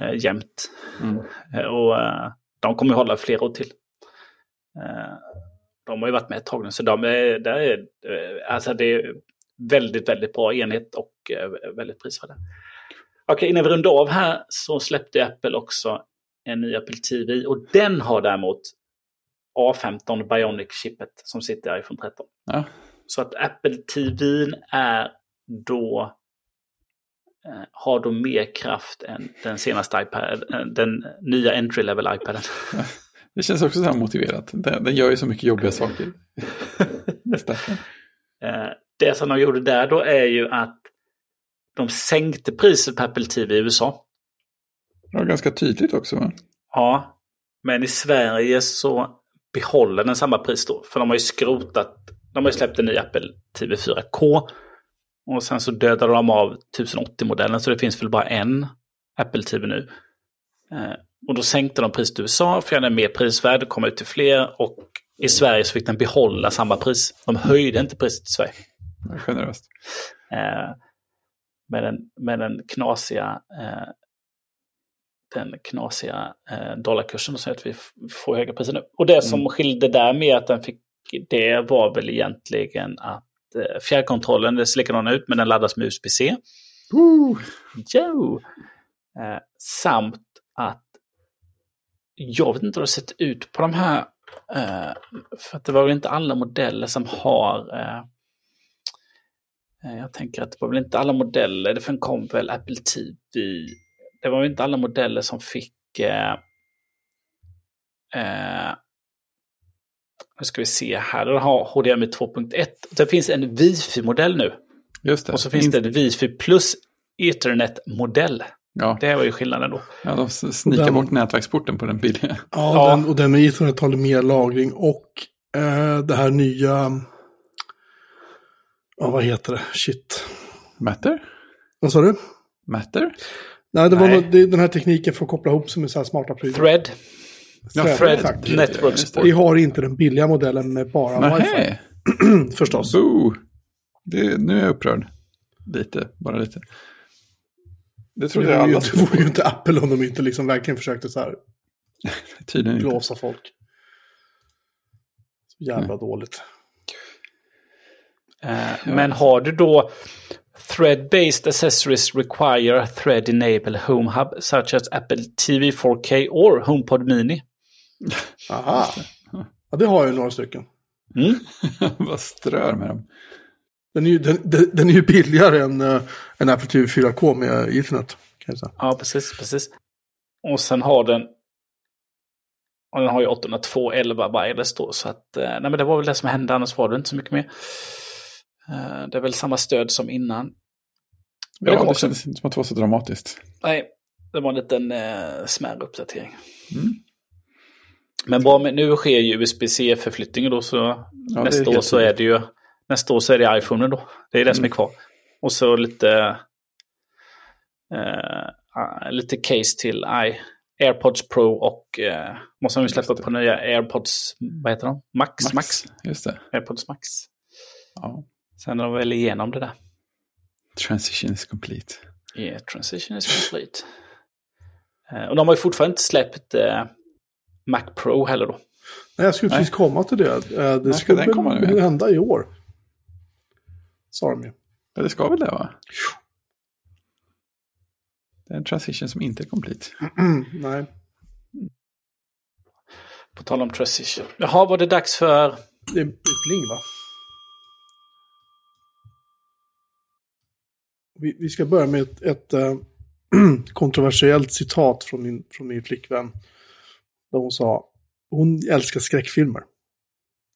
Speaker 3: eh, jämt.
Speaker 2: Mm.
Speaker 3: Eh, och eh, de kommer ju hålla flera år till. Eh, de har ju varit med ett tag nu, så de är, där är, eh, alltså det är väldigt, väldigt bra enhet och eh, väldigt prisvärda. Okej, innan vi rundar av här så släppte Apple också en ny Apple TV och den har däremot A15 Bionic-chippet som sitter i iPhone 13.
Speaker 2: Ja,
Speaker 3: Så att Apple TVn är då eh, har då mer kraft än den senaste iPad, eh, den nya entry level iPaden.
Speaker 2: det känns också så här motiverat. Den, den gör ju så mycket jobbiga saker.
Speaker 3: Det som de gjorde där då är ju att de sänkte priset på Apple TV i USA.
Speaker 2: Ja, ganska tydligt också. Va?
Speaker 3: Ja, men i Sverige så behåller den samma pris då. För de har ju skrotat, de har ju släppt en ny Apple TV 4K. Och sen så dödade de av 1080-modellen så det finns väl bara en Apple TV nu. Eh, och då sänkte de priset i USA för att den mer prisvärd, komma ut till fler och I Sverige så fick den behålla samma pris. De höjde inte priset i Sverige.
Speaker 2: Är Generöst.
Speaker 3: Eh, med, den, med den knasiga, eh, den knasiga eh, dollarkursen så att vi får höga priser nu. Och det som skilde där med att den fick det var väl egentligen att eh, fjärrkontrollen, det ser likadan ut men den laddas med USB-C. Jo! Eh, samt att jag vet inte hur det sett ut på de här. Eh, för att det var väl inte alla modeller som har eh, jag tänker att det var väl inte alla modeller, det kom väl Apple TV. Det var väl inte alla modeller som fick eh, eh, nu ska vi se här, den har HDMI 2.1. Det finns en Wifi-modell nu.
Speaker 2: Just det.
Speaker 3: Och så finns det en Wifi plus Ethernet-modell.
Speaker 2: Ja,
Speaker 3: Det var ju skillnaden då.
Speaker 2: ja de snikar
Speaker 1: Den-
Speaker 2: bort nätverksporten på den billiga.
Speaker 1: Ja,
Speaker 3: Ja.
Speaker 1: Den, och den med Ethernet har mer lagring och eh, det här nya... Ja, vad heter det? Shit.
Speaker 2: Matter?
Speaker 1: Vad sa du?
Speaker 2: Matter?
Speaker 1: Nej, det var
Speaker 3: Nej.
Speaker 1: nog- det, den här tekniken för att koppla ihop sig med så här smarta prylar.
Speaker 3: Thread,
Speaker 1: Thread,
Speaker 3: Thread
Speaker 1: tack.
Speaker 3: Network
Speaker 2: det.
Speaker 1: Vi
Speaker 3: Support.
Speaker 1: har inte den billiga modellen med bara wifi.
Speaker 2: Nähä,
Speaker 1: Förstås.
Speaker 2: boo! Det, nu är jag upprörd. Lite, bara lite. Det trodde jag
Speaker 1: ju,
Speaker 2: alla
Speaker 1: det vore ju inte Apple om de inte liksom verkligen försökte så här
Speaker 2: Tydligen inte.
Speaker 1: blåsa folk. Så jävla dåligt.
Speaker 3: Eh, Men har du då Thread-based accessories require thread enable home hub such as Apple TV 4K or HomePod Mini.
Speaker 1: Aha. Ja, det har jag några stycken.
Speaker 3: Mm.
Speaker 2: Vad strör med dem.
Speaker 1: Den är ju, den, den, den är ju billigare än, uh, än Apple TV 4K med Ethernet. Kan jag säga.
Speaker 3: Ja, precis, precis. Och sen har den och den har ju 802.11 wireless då, så att eh, nej, men det var väl det som hände, annars var det inte så mycket mer. Eh, Det är väl samma stöd som innan. Men det
Speaker 2: Ja, det
Speaker 3: också-
Speaker 2: kändes inte som att det var så dramatiskt.
Speaker 3: Nej, det var en liten eh, smärre uppdatering.
Speaker 2: Mm.
Speaker 3: Men bra, men nu sker ju USB-C-förflyttningen då, så
Speaker 2: Ja, det
Speaker 3: nästa år så är det ju nästa år så är det iPhone då. Det är det som är
Speaker 2: Mm.
Speaker 3: kvar. Och så lite eh, ah, lite case till i AirPods Pro och eh, måste de ju släppa
Speaker 2: det.
Speaker 3: på nya AirPods, vad heter de? Max? Max.
Speaker 2: Just det.
Speaker 3: AirPods Max.
Speaker 2: Ja.
Speaker 3: Sen är de väl igenom det där.
Speaker 2: Transition is complete.
Speaker 3: Yeah, transition is complete. Eh, och de har ju fortfarande inte släppt eh, Mac Pro heller då.
Speaker 1: Nej, jag skulle
Speaker 2: Nej.
Speaker 1: precis komma till det. Eh, Det
Speaker 2: ska
Speaker 1: ska
Speaker 2: den komma nu
Speaker 1: hända i år. Sa de ju.
Speaker 2: Ja, det ska väl det va? Det är en transition som inte är complete.
Speaker 1: Nej.
Speaker 3: På tal om transition. Jaha, var det dags för...
Speaker 1: Det är pling va? Vi, vi ska börja med ett, ett äh, kontroversiellt citat från min, från min flickvän. Där hon sa, hon älskar skräckfilmer.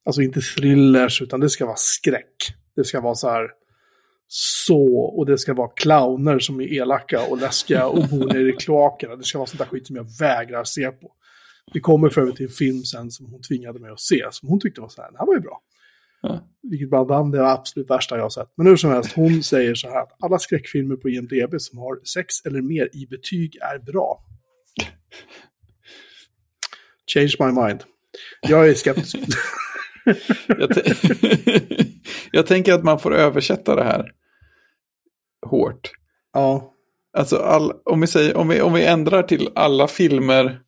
Speaker 1: Alltså inte thrillers, utan det ska vara skräck. Det ska vara så här, så, och det ska vara clowner som är elaka och läskiga och bor nere i kloakerna. Det ska vara sånt där skit som jag vägrar se på. Vi kommer för övrigt till en film sen som hon tvingade mig att se, som hon tyckte var så här, det här var ju bra.
Speaker 2: Ja.
Speaker 1: Vilket bland annat är det absolut värsta jag har sett. Men hur som helst, hon säger så här att alla skräckfilmer på IMDB som har sex eller mer i betyg är bra. Change my mind. Jag är skeptisk.
Speaker 2: Jag, jag tänker att man får översätta det här hårt.
Speaker 1: ja,
Speaker 2: Alltså all, om, vi säger, om, vi, om vi ändrar till alla filmer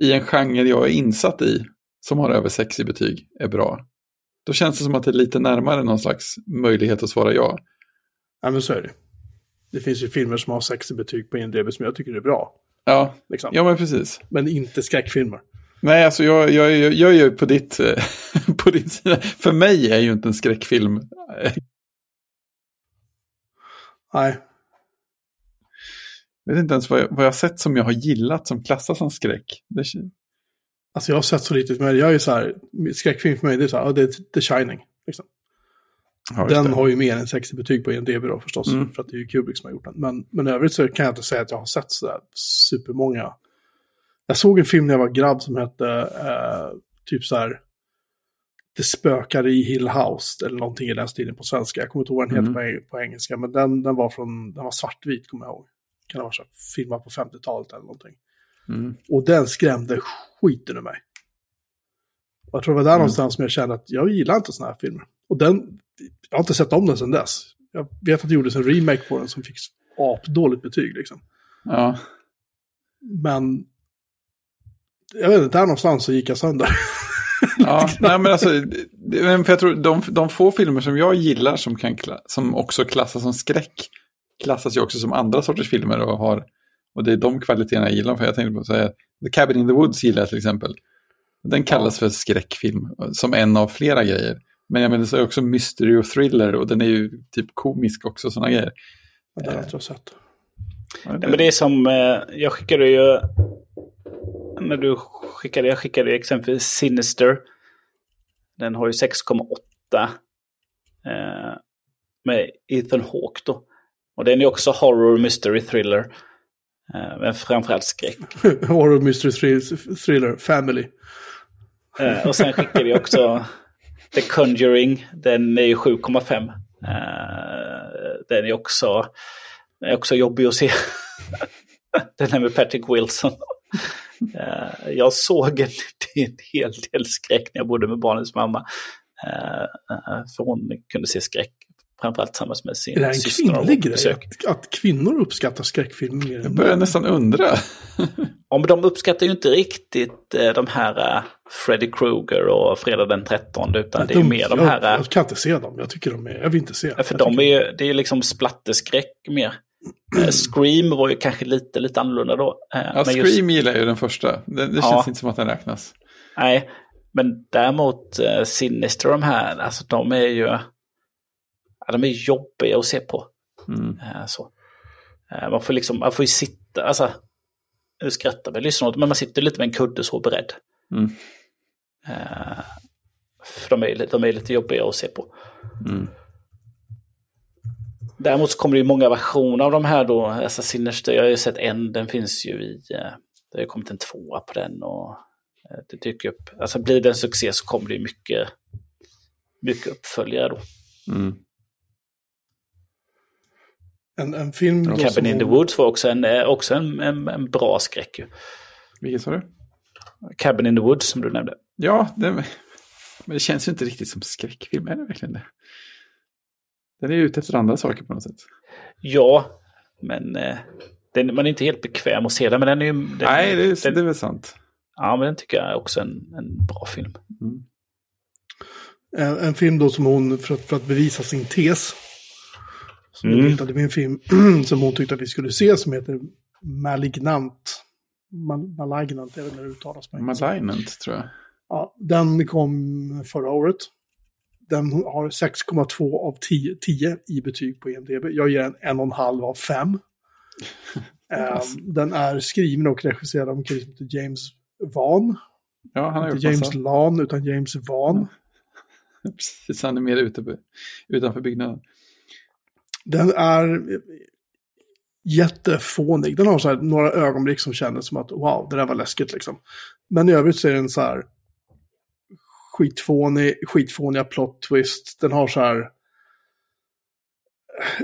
Speaker 2: i en genre jag är insatt i som har över sex i betyg är bra. Då känns det som att det är lite närmare någon slags möjlighet att svara ja.
Speaker 1: ja, men så är det. Det finns ju filmer som har sex i betyg på IMDB som jag tycker är bra.
Speaker 2: Ja,
Speaker 1: Liksom.
Speaker 2: ja men precis.
Speaker 1: Men inte skräckfilmer.
Speaker 2: Nej, alltså jag, jag, jag, jag är ju på ditt, eh, på din sida. För mig är ju inte en skräckfilm.
Speaker 1: Nej,
Speaker 2: Jag vet inte ens vad jag, vad jag sett som jag har gillat som klassas som skräck. Det,
Speaker 1: alltså jag har sett så lite, men jag är så här, skräckfilm för mig, det är så här, det är The Shining. Liksom.
Speaker 2: ja,
Speaker 1: Den
Speaker 2: det.
Speaker 1: har ju mer än 60 betyg på IMDB då förstås,
Speaker 2: Mm.
Speaker 1: för att det är ju Kubrick som har gjort den. Men, men i övrigt så kan jag inte säga att jag har sett sådär supermånga. Jag såg en film när jag var grabb som hette eh, typ så här Det spökar i Hill House, eller någonting i den stilen på svenska. Jag kommer inte ihåg vad den heter
Speaker 2: Mm.
Speaker 1: på, på engelska, men den, den var från, den var svartvit kommer jag ihåg. Kan ha varit så här, filmad på 50-talet eller någonting.
Speaker 2: Mm.
Speaker 1: Och den skrämde skiten ur mig. Och jag tror det var där någonstans som jag kände att jag gillar inte sådana här filmer. Och den, jag har inte sett om den sedan dess. Jag vet att det gjordes en remake på den som fick apdåligt betyg liksom.
Speaker 2: Ja.
Speaker 1: Men jag vet inte, där någonstans så gick jag sönder.
Speaker 2: Ja, nej men alltså, för jag tror de, de få filmer som jag gillar som, kan, som också klassas som skräck klassas ju också som andra sorters filmer och har, och det är de kvaliteterna jag gillar. För jag tänkte på att säga, The Cabin in the Woods gillar jag till exempel. Den kallas för skräckfilm, som en av flera grejer. Men jag menar så är det också mystery och thriller och den är ju typ komisk också, sådana grejer.
Speaker 1: Det har jag inte sett.
Speaker 2: Ja,
Speaker 3: Ja, men det är som, eh, jag skickade ju, när du skickade, jag skickade exempelvis Sinister. Den har ju 6,8 eh, med Ethan Hawke då. Och den är också horror, mystery, thriller. Eh, men framförallt skräck.
Speaker 1: Horror Mystery Thrill- Thriller Family.
Speaker 3: Eh, och sen skickade jag också The Conjuring. Den är ju 7,5. Eh, den är också, är också jobbig att se. den är med Patrick Wilson. Jag såg en, en hel del skräck när jag bodde med barnens mamma. För hon kunde se skräck. Framförallt tillsammans med sin
Speaker 1: Är det en
Speaker 3: syster. var
Speaker 1: kvinnlig grej?
Speaker 3: besök.
Speaker 1: Att, att kvinnor uppskattar skräckfilmer mer
Speaker 2: Jag
Speaker 1: än
Speaker 2: börjar
Speaker 1: män?
Speaker 2: nästan undra.
Speaker 3: Ja, men de uppskattar ju inte riktigt eh, de här eh, Freddy Krueger och Fredag den 13 utan det är ju mer de här...
Speaker 1: Jag,
Speaker 3: eh,
Speaker 1: jag kan inte se dem. Jag tycker de är... Jag vill inte se.
Speaker 3: För
Speaker 1: jag
Speaker 3: de är ju, det är ju liksom splatterskräck mer. Scream var ju kanske lite, lite annorlunda då.
Speaker 2: Ja,
Speaker 3: men just-
Speaker 2: Scream gillar jag ju den första. Det, det
Speaker 3: Ja.
Speaker 2: känns inte som att den räknas.
Speaker 3: Nej, men däremot Sinister de här, alltså de är ju... Ja, de är jobbiga att se på.
Speaker 2: Mm.
Speaker 3: Eh, så. Eh, man får liksom, man får ju sitta, alltså... Nu skrattar vi lyssnar åt men man sitter lite med en kudde så beredd.
Speaker 2: Mm.
Speaker 3: Eh, för de är, de är lite jobbiga att se på.
Speaker 2: Mm.
Speaker 3: Däremot så kommer det ju många versioner av de här då. Sinister, jag har ju sett en, den finns ju i... Det har ju kommit en tvåa på den och det dyker upp. Alltså blir det en succé så kommer det ju mycket, mycket uppföljare då.
Speaker 2: Mm.
Speaker 1: En, en film då
Speaker 3: Cabin
Speaker 1: som
Speaker 3: in the Woods var också en, eh, också en, en, en bra skräck ju.
Speaker 2: Vilken sa du?
Speaker 3: Cabin in the Woods som du nämnde.
Speaker 2: Ja, det, men det känns ju inte riktigt som skräckfilm. Är det verkligen det? Den är ju ute efter andra saker på något sätt.
Speaker 3: Ja, men eh, den, man är inte helt bekväm att se den. Men den är ju... Den,
Speaker 2: Nej, det är,
Speaker 3: den,
Speaker 2: det är väl sant.
Speaker 3: Ja, men den tycker jag är också en, en bra film.
Speaker 2: Mm.
Speaker 1: En, en film då som hon, för att, för att bevisa sin tes. Som
Speaker 3: Mm.
Speaker 1: hittade vi en film som hon tyckte att vi skulle se som heter Malignant. Mal, Malignant, vet inte hur det uttalas på.
Speaker 2: Malignant, tror jag.
Speaker 1: Ja, den kom förra året. Den har 6,2 av 10, 10 i betyg på IMDB. Jag ger den en och en halv av 5. den är skriven och regisserad av en kille som heter James Wan.
Speaker 2: Ja, han har
Speaker 1: Inte James
Speaker 2: massa.
Speaker 1: Lan, utan James Wan.
Speaker 2: Precis, han är mer ute på, utanför byggnaden.
Speaker 1: Den är jättefånig. Den har så här några ögonblick som kändes som att wow, det där var läskigt liksom. Men i övrigt så är den så här skitfånig, skitfåniga plot twist. Den har så här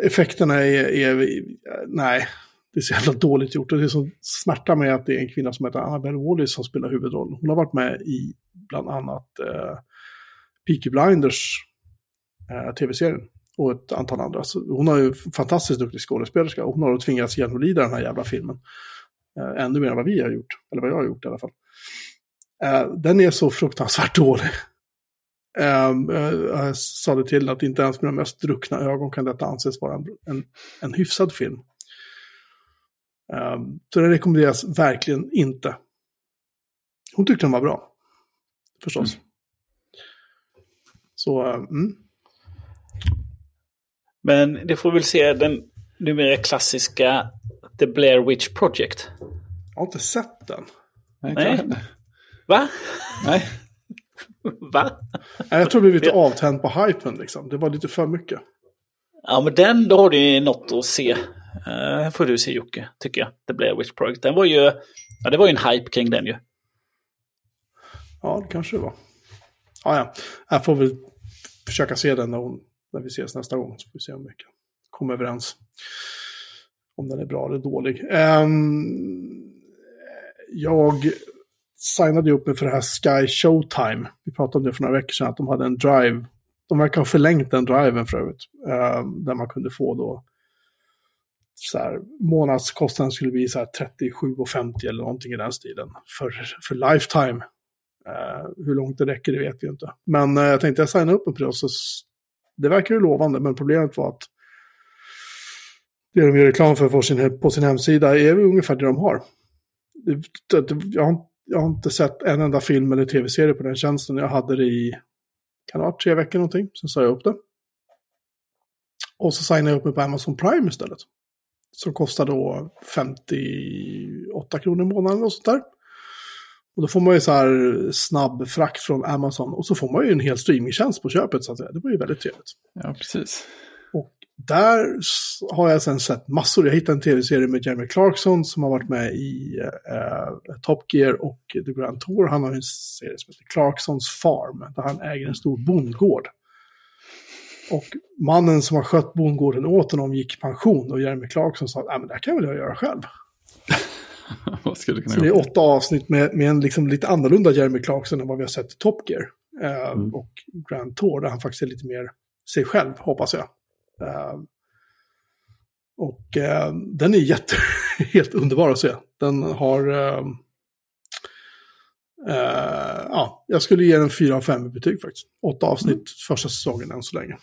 Speaker 1: effekterna är, är, nej, det är så jävla dåligt gjort. Och det som smärtar mig är att det är en kvinna som heter Annabelle Wallis som spelar huvudrollen. Hon har varit med i bland annat eh, Peaky Blinders eh, tv-serien och ett antal andra. Så hon har ju fantastiskt duktig skådespelerska och hon har tvingats genomlida den här jävla filmen. Eh, ännu mer än vad vi har gjort, eller vad jag har gjort i alla fall. Eh, den är så fruktansvärt dålig. Um, jag sa det till att inte ens med de mest druckna ögon kan detta anses vara en, en, en hyfsad film. Um, så det rekommenderas verkligen inte. Hon tyckte den var bra. Förstås.
Speaker 2: Mm.
Speaker 1: Så, um, mm.
Speaker 3: Men det får väl se den numera klassiska The Blair Witch Project.
Speaker 1: jag har inte sett den.
Speaker 2: Nej,
Speaker 3: Nej. Va?
Speaker 2: Nej.
Speaker 3: Va?
Speaker 1: Nej, Jag tror det blev lite avtänd på hypen liksom. Det var lite för mycket.
Speaker 3: Ja, men den, då har du ju något att se. Uh, får du se Jocke, tycker jag. The Blair Witch Project. Den var ju, ja det var ju en hype kring den ju.
Speaker 1: Ja, det kanske det var. Ja, ja. Jag får väl försöka se den när, hon, när vi ses nästa gång. Så får vi se om vi kan komma överens. Om den är bra eller dålig. Um, jag signade upp mig för det här Sky Showtime. Vi pratade om det för några veckor sedan, att de hade en drive. De verkar ha förlängt den driven för övrigt. Um, där man kunde få då så här, månadskostnaden skulle bli så här 37,50 eller någonting i den stilen för, för lifetime. Uh, hur långt det räcker det vet vi inte. Men uh, jag tänkte jag signa upp mig på det och så det verkar ju lovande, men problemet var att det de gör reklam för på sin, på sin hemsida är ungefär det de har. Jag, har, jag har inte sett en enda film eller tv-serie på den tjänsten. Jag hade det i, kan det tre veckor någonting, sen sa jag upp det. Och så signade jag upp mig på Amazon Prime istället. Som kostar då 58 kronor i månaden och sånt där. Och då får man ju så här snabb frakt från Amazon. Och så får man ju en hel streamingtjänst på köpet så att säga. Det var ju väldigt trevligt.
Speaker 2: Ja, precis.
Speaker 1: Och där har jag sen sett massor. Jag hittade en tv-serie med Jeremy Clarkson som har varit med i eh, Top Gear och The Grand Tour. Han har en serie som heter Clarksons Farm, där han äger en stor bondgård. Och mannen som har skött bondgården åt honom gick i pension och Jeremy Clarkson sa att det här kan väl jag göra själv.
Speaker 2: Vad skulle det kunna
Speaker 1: Så det är åtta avsnitt med, med en liksom lite annorlunda Jeremy Clarkson än vad vi har sett i Top Gear. Eh,
Speaker 2: Mm.
Speaker 1: Och Grand Tour, där han faktiskt är lite mer sig själv, hoppas jag. Eh, och eh, den är jätte, helt underbar att se. Den har... Eh, eh, ja, jag skulle ge den 4 av 5 i betyg faktiskt. Åtta avsnitt första säsongen än så länge.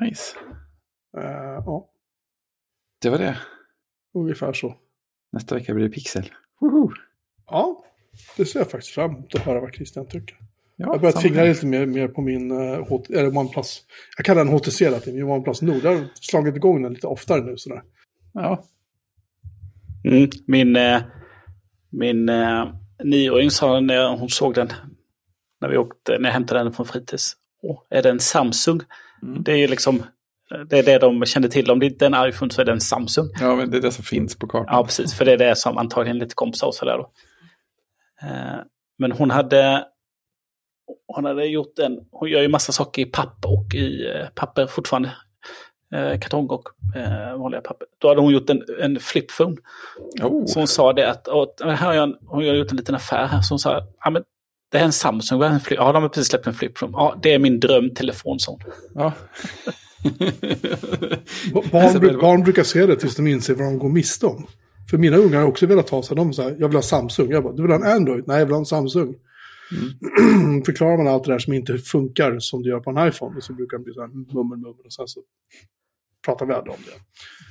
Speaker 2: Nice.
Speaker 1: Eh, ja,
Speaker 2: Det var det.
Speaker 1: Ungefär så.
Speaker 2: Nästa vecka blir det Pixel. Woho!
Speaker 1: Ja, det ser jag faktiskt fram emot att höra vad Christian tycker.
Speaker 2: Ja,
Speaker 1: Jag fingra
Speaker 2: här.
Speaker 1: lite mer, mer på min uh, H- eller OnePlus. Jag kallar den HTC hela tiden, min OnePlus Nord. Jag har slagit igång den lite oftare nu. Sådär.
Speaker 2: Ja,
Speaker 3: Mm. Min, eh, min eh, nioåring sa när hon såg den, när, vi åkte, när jag hämtade den från fritids. Åh, är det en Samsung?
Speaker 2: Mm.
Speaker 3: Det är ju liksom, det är det de kände till. Om det inte är en iPhone så är det en Samsung.
Speaker 2: ja, men det är det som finns på kartan.
Speaker 3: Ja, precis. För det är det som antagligen lite kompisar och sådär då. Eh, Men hon hade, hon hade gjort en, hon gör ju massa saker i papp och i eh, papper fortfarande. Eh, Kartong och vanliga papper. Då hade hon gjort en, en flipphone.
Speaker 2: Oh,
Speaker 3: Så hon sa det att, och, här har jag en, hon har gjort en liten affär här. Så hon sa, ja men det är en Samsung, en flip, ja de har precis släppt en flipphone. Ja, det är min drömtelefon, sa hon.
Speaker 2: ja.
Speaker 1: Ba- Barn, barn brukar se det tills de inser vad de går miste om. För mina ungar har också velat ha sig. De säger, jag vill ha Samsung. Jag bara, du vill ha en Android? Nej, jag vill ha en Samsung. Förklarar man allt det där som inte funkar som det gör på en iPhone. Så brukar det bli så här mummel, mummel. Och sen så pratar vi aldrig om det.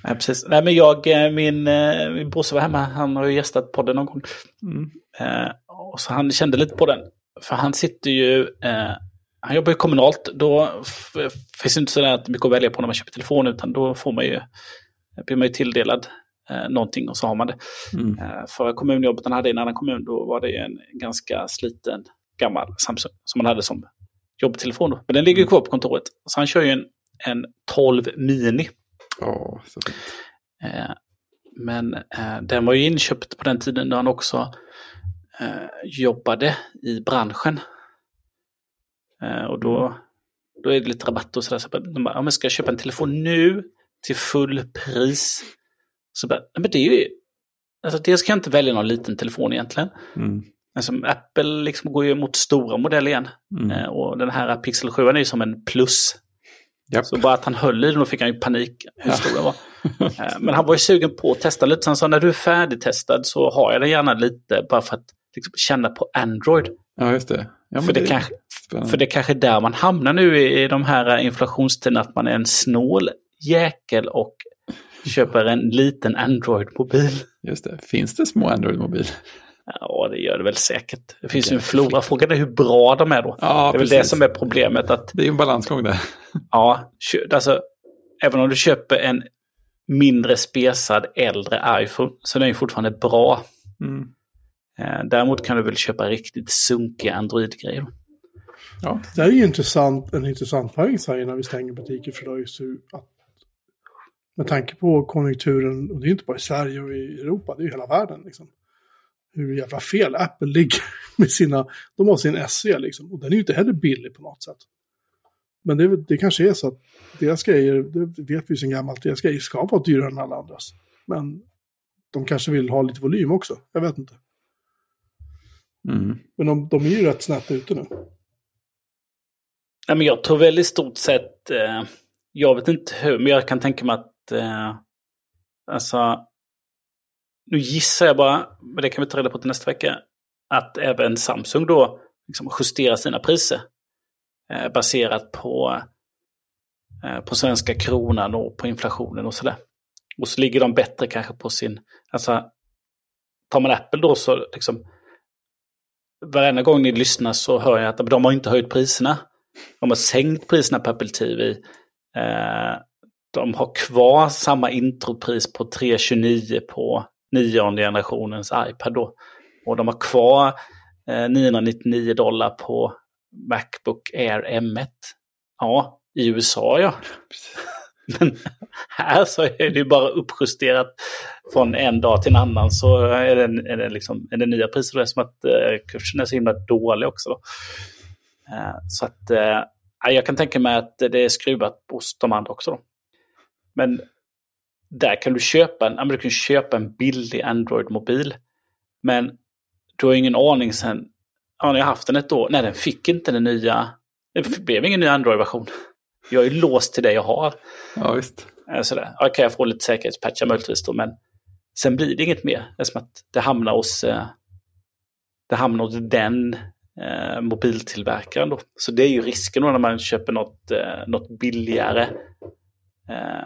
Speaker 3: Nej, precis. Nej, men jag, eh, min, eh, min brorsa var hemma, han har ju gästat podden någon gång.
Speaker 2: Mm.
Speaker 3: Eh, och så han kände lite på den. För han sitter ju, eh, han jobbar ju kommunalt, då finns det inte sådär att mycket att välja på när man köper telefon, utan då får man ju, blir man ju tilldelad eh, någonting och så har man det.
Speaker 2: Mm.
Speaker 3: Eh, för kommunjobbet han hade i en annan kommun, då var det ju en ganska sliten gammal Samsung som han hade som jobbtelefon. Då. Men den ligger ju kvar på kontoret. Så han kör ju en, en 12 Mini.
Speaker 2: Åh, så fint.
Speaker 3: Eh, men eh, den var ju inköpt på den tiden då han också eh, jobbade i branschen. Eh, och då, då är det lite rabatt och sådär. Så de bara, ja, men ska jag köpa en telefon nu till full pris? Så bara, "Nej, men det är ju... Alltså dels kan jag inte välja någon liten telefon egentligen.
Speaker 2: Mm.
Speaker 3: Alltså, Apple liksom går ju mot stora modeller igen.
Speaker 2: Mm.
Speaker 3: Eh, och den här Pixel 7 är ju som en plus.
Speaker 2: Japp.
Speaker 3: Så bara att han höll i den och fick han ju panik hur
Speaker 2: Ja.
Speaker 3: stor den var. Eh, Men han var ju sugen på att testa lite. Så han sa när du är färdigtestad så har jag den gärna lite bara för att liksom, känna på Android.
Speaker 2: Ja, just det. Ja,
Speaker 3: för, det kanske,
Speaker 2: spännande.
Speaker 3: för det kanske är där man hamnar nu i, i de här inflationstiderna. Att man är en snål jäkel och köper en liten Android-mobil.
Speaker 2: Just det. Finns det små Android-mobiler?
Speaker 3: Ja, det gör det väl säkert. Det finns ju en flora. Frågan är hur bra de är då.
Speaker 2: Ja,
Speaker 3: det är väl
Speaker 2: precis.
Speaker 3: det som är problemet. att
Speaker 2: Det är en balansgång där.
Speaker 3: Ja, alltså, även om du köper en mindre spesad äldre iPhone så den är ju fortfarande bra.
Speaker 2: Mm.
Speaker 3: Eh, däremot kan du väl köpa riktigt sunkiga Android-grejer.
Speaker 2: Ja.
Speaker 1: Det här är ju intressant, en intressant poäng Sverige när vi stänger butiker för då just att med tanke på konjunkturen, och det är inte bara i Sverige och i Europa, det är ju hela världen liksom. Hur jävla fel Apple ligger med sina, de har sin SE liksom, och den är ju inte heller billig på något sätt. Men det, det kanske är så att deras grejer, det vet vi ju sedan gammalt, deras grejer ska vara dyrare än alla andras. Men de kanske vill ha lite volym också, jag vet inte.
Speaker 2: Mm.
Speaker 1: Men de, de är ju rätt snabbt ute nu.
Speaker 3: Nej, men jag tror väl i stort sett, eh, jag vet inte hur, men jag kan tänka mig att, eh, alltså, nu gissar jag bara, men det kan vi ta reda på till nästa vecka, att även Samsung då liksom justerar sina priser eh, baserat på, eh, på svenska kronan och på inflationen och sådär. Och så ligger de bättre kanske på sin, alltså, tar man Apple då så liksom, varenda gång ni lyssnar så hör jag att de har inte höjt priserna. De har sänkt priserna på Apple TV. Eh, de har kvar samma intropris på 329 på nionde generationens iPad då. Och de har kvar eh, 999 dollar på Macbook Air M1. Ja, i USA ja. Men här så är det ju bara uppjusterat från en dag till en annan så är det, är det, liksom, är det nya priser. Det är som att eh, kursen är så himla dålig också. Då. Eh, så att eh, jag kan tänka mig att det är skruvat hos de andra också. Då. Men där kan du köpa en, du kan köpa en billig Android-mobil. Men du har ingen aning sen, ja, ni har haft den ett år, nej den fick inte den nya, det blev ingen ny Android-version. Jag är låst till det jag har.
Speaker 2: Ja, visst.
Speaker 3: Sådär. Ja, kan jag få lite säkerhetspatchar möjligtvis då, men sen blir det inget mer. Det är som att det hamnar hos, eh, det hamnar hos den eh, mobiltillverkaren då. Så det är ju risken då när man köper något, eh, något billigare eh,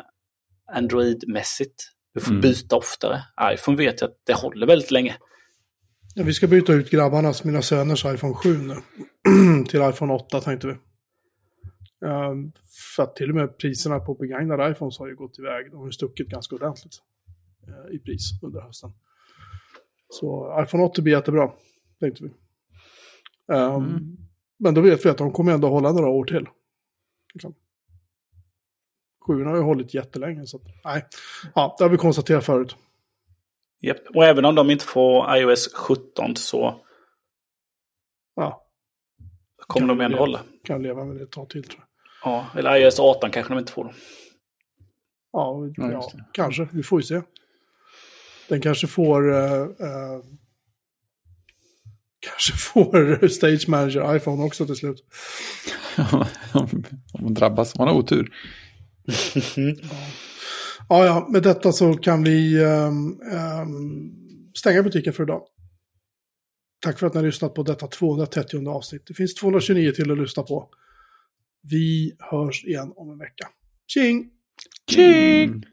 Speaker 3: Android-mässigt. Du får
Speaker 2: Mm.
Speaker 3: byta oftare. iPhone vet jag att det håller väldigt länge.
Speaker 1: Ja, vi ska byta ut grabbarnas, mina söners iPhone 7 nu. till iPhone 8 tänkte vi. Ehm, för att till och med priserna på begagnade iPhones har ju gått iväg. De har ju stuckit ganska ordentligt eh, i pris under hösten. Så iPhone 8 blir jättebra, tänkte vi. Ehm, Men då vet vi att de kommer ändå hålla några år till. Liksom. 7 har ju hållit jättelänge, så att, nej. Ja, det har vi konstaterat förut.
Speaker 3: Japp. Och även om de inte får iOS 17 så
Speaker 1: Ja,
Speaker 3: kommer
Speaker 1: Kan
Speaker 3: de ändå
Speaker 1: vi-
Speaker 3: hålla.
Speaker 1: kan leva med det ett tag till tror jag.
Speaker 3: Ja, eller iOS 18 kanske de inte får.
Speaker 1: Ja,
Speaker 2: Ja,
Speaker 1: ja, kanske. Vi får ju se. Den kanske får... eh, eh, kanske får Stage Manager iPhone också till slut.
Speaker 2: om man drabbas, man har otur.
Speaker 1: Ja, ja, med detta så kan vi ehm, stänga butiken för idag. Tack för att ni har lyssnat på detta 230 avsnitt. Det finns 229 till att lyssna på. Vi hörs igen om en vecka. Tjing!
Speaker 2: Tjing!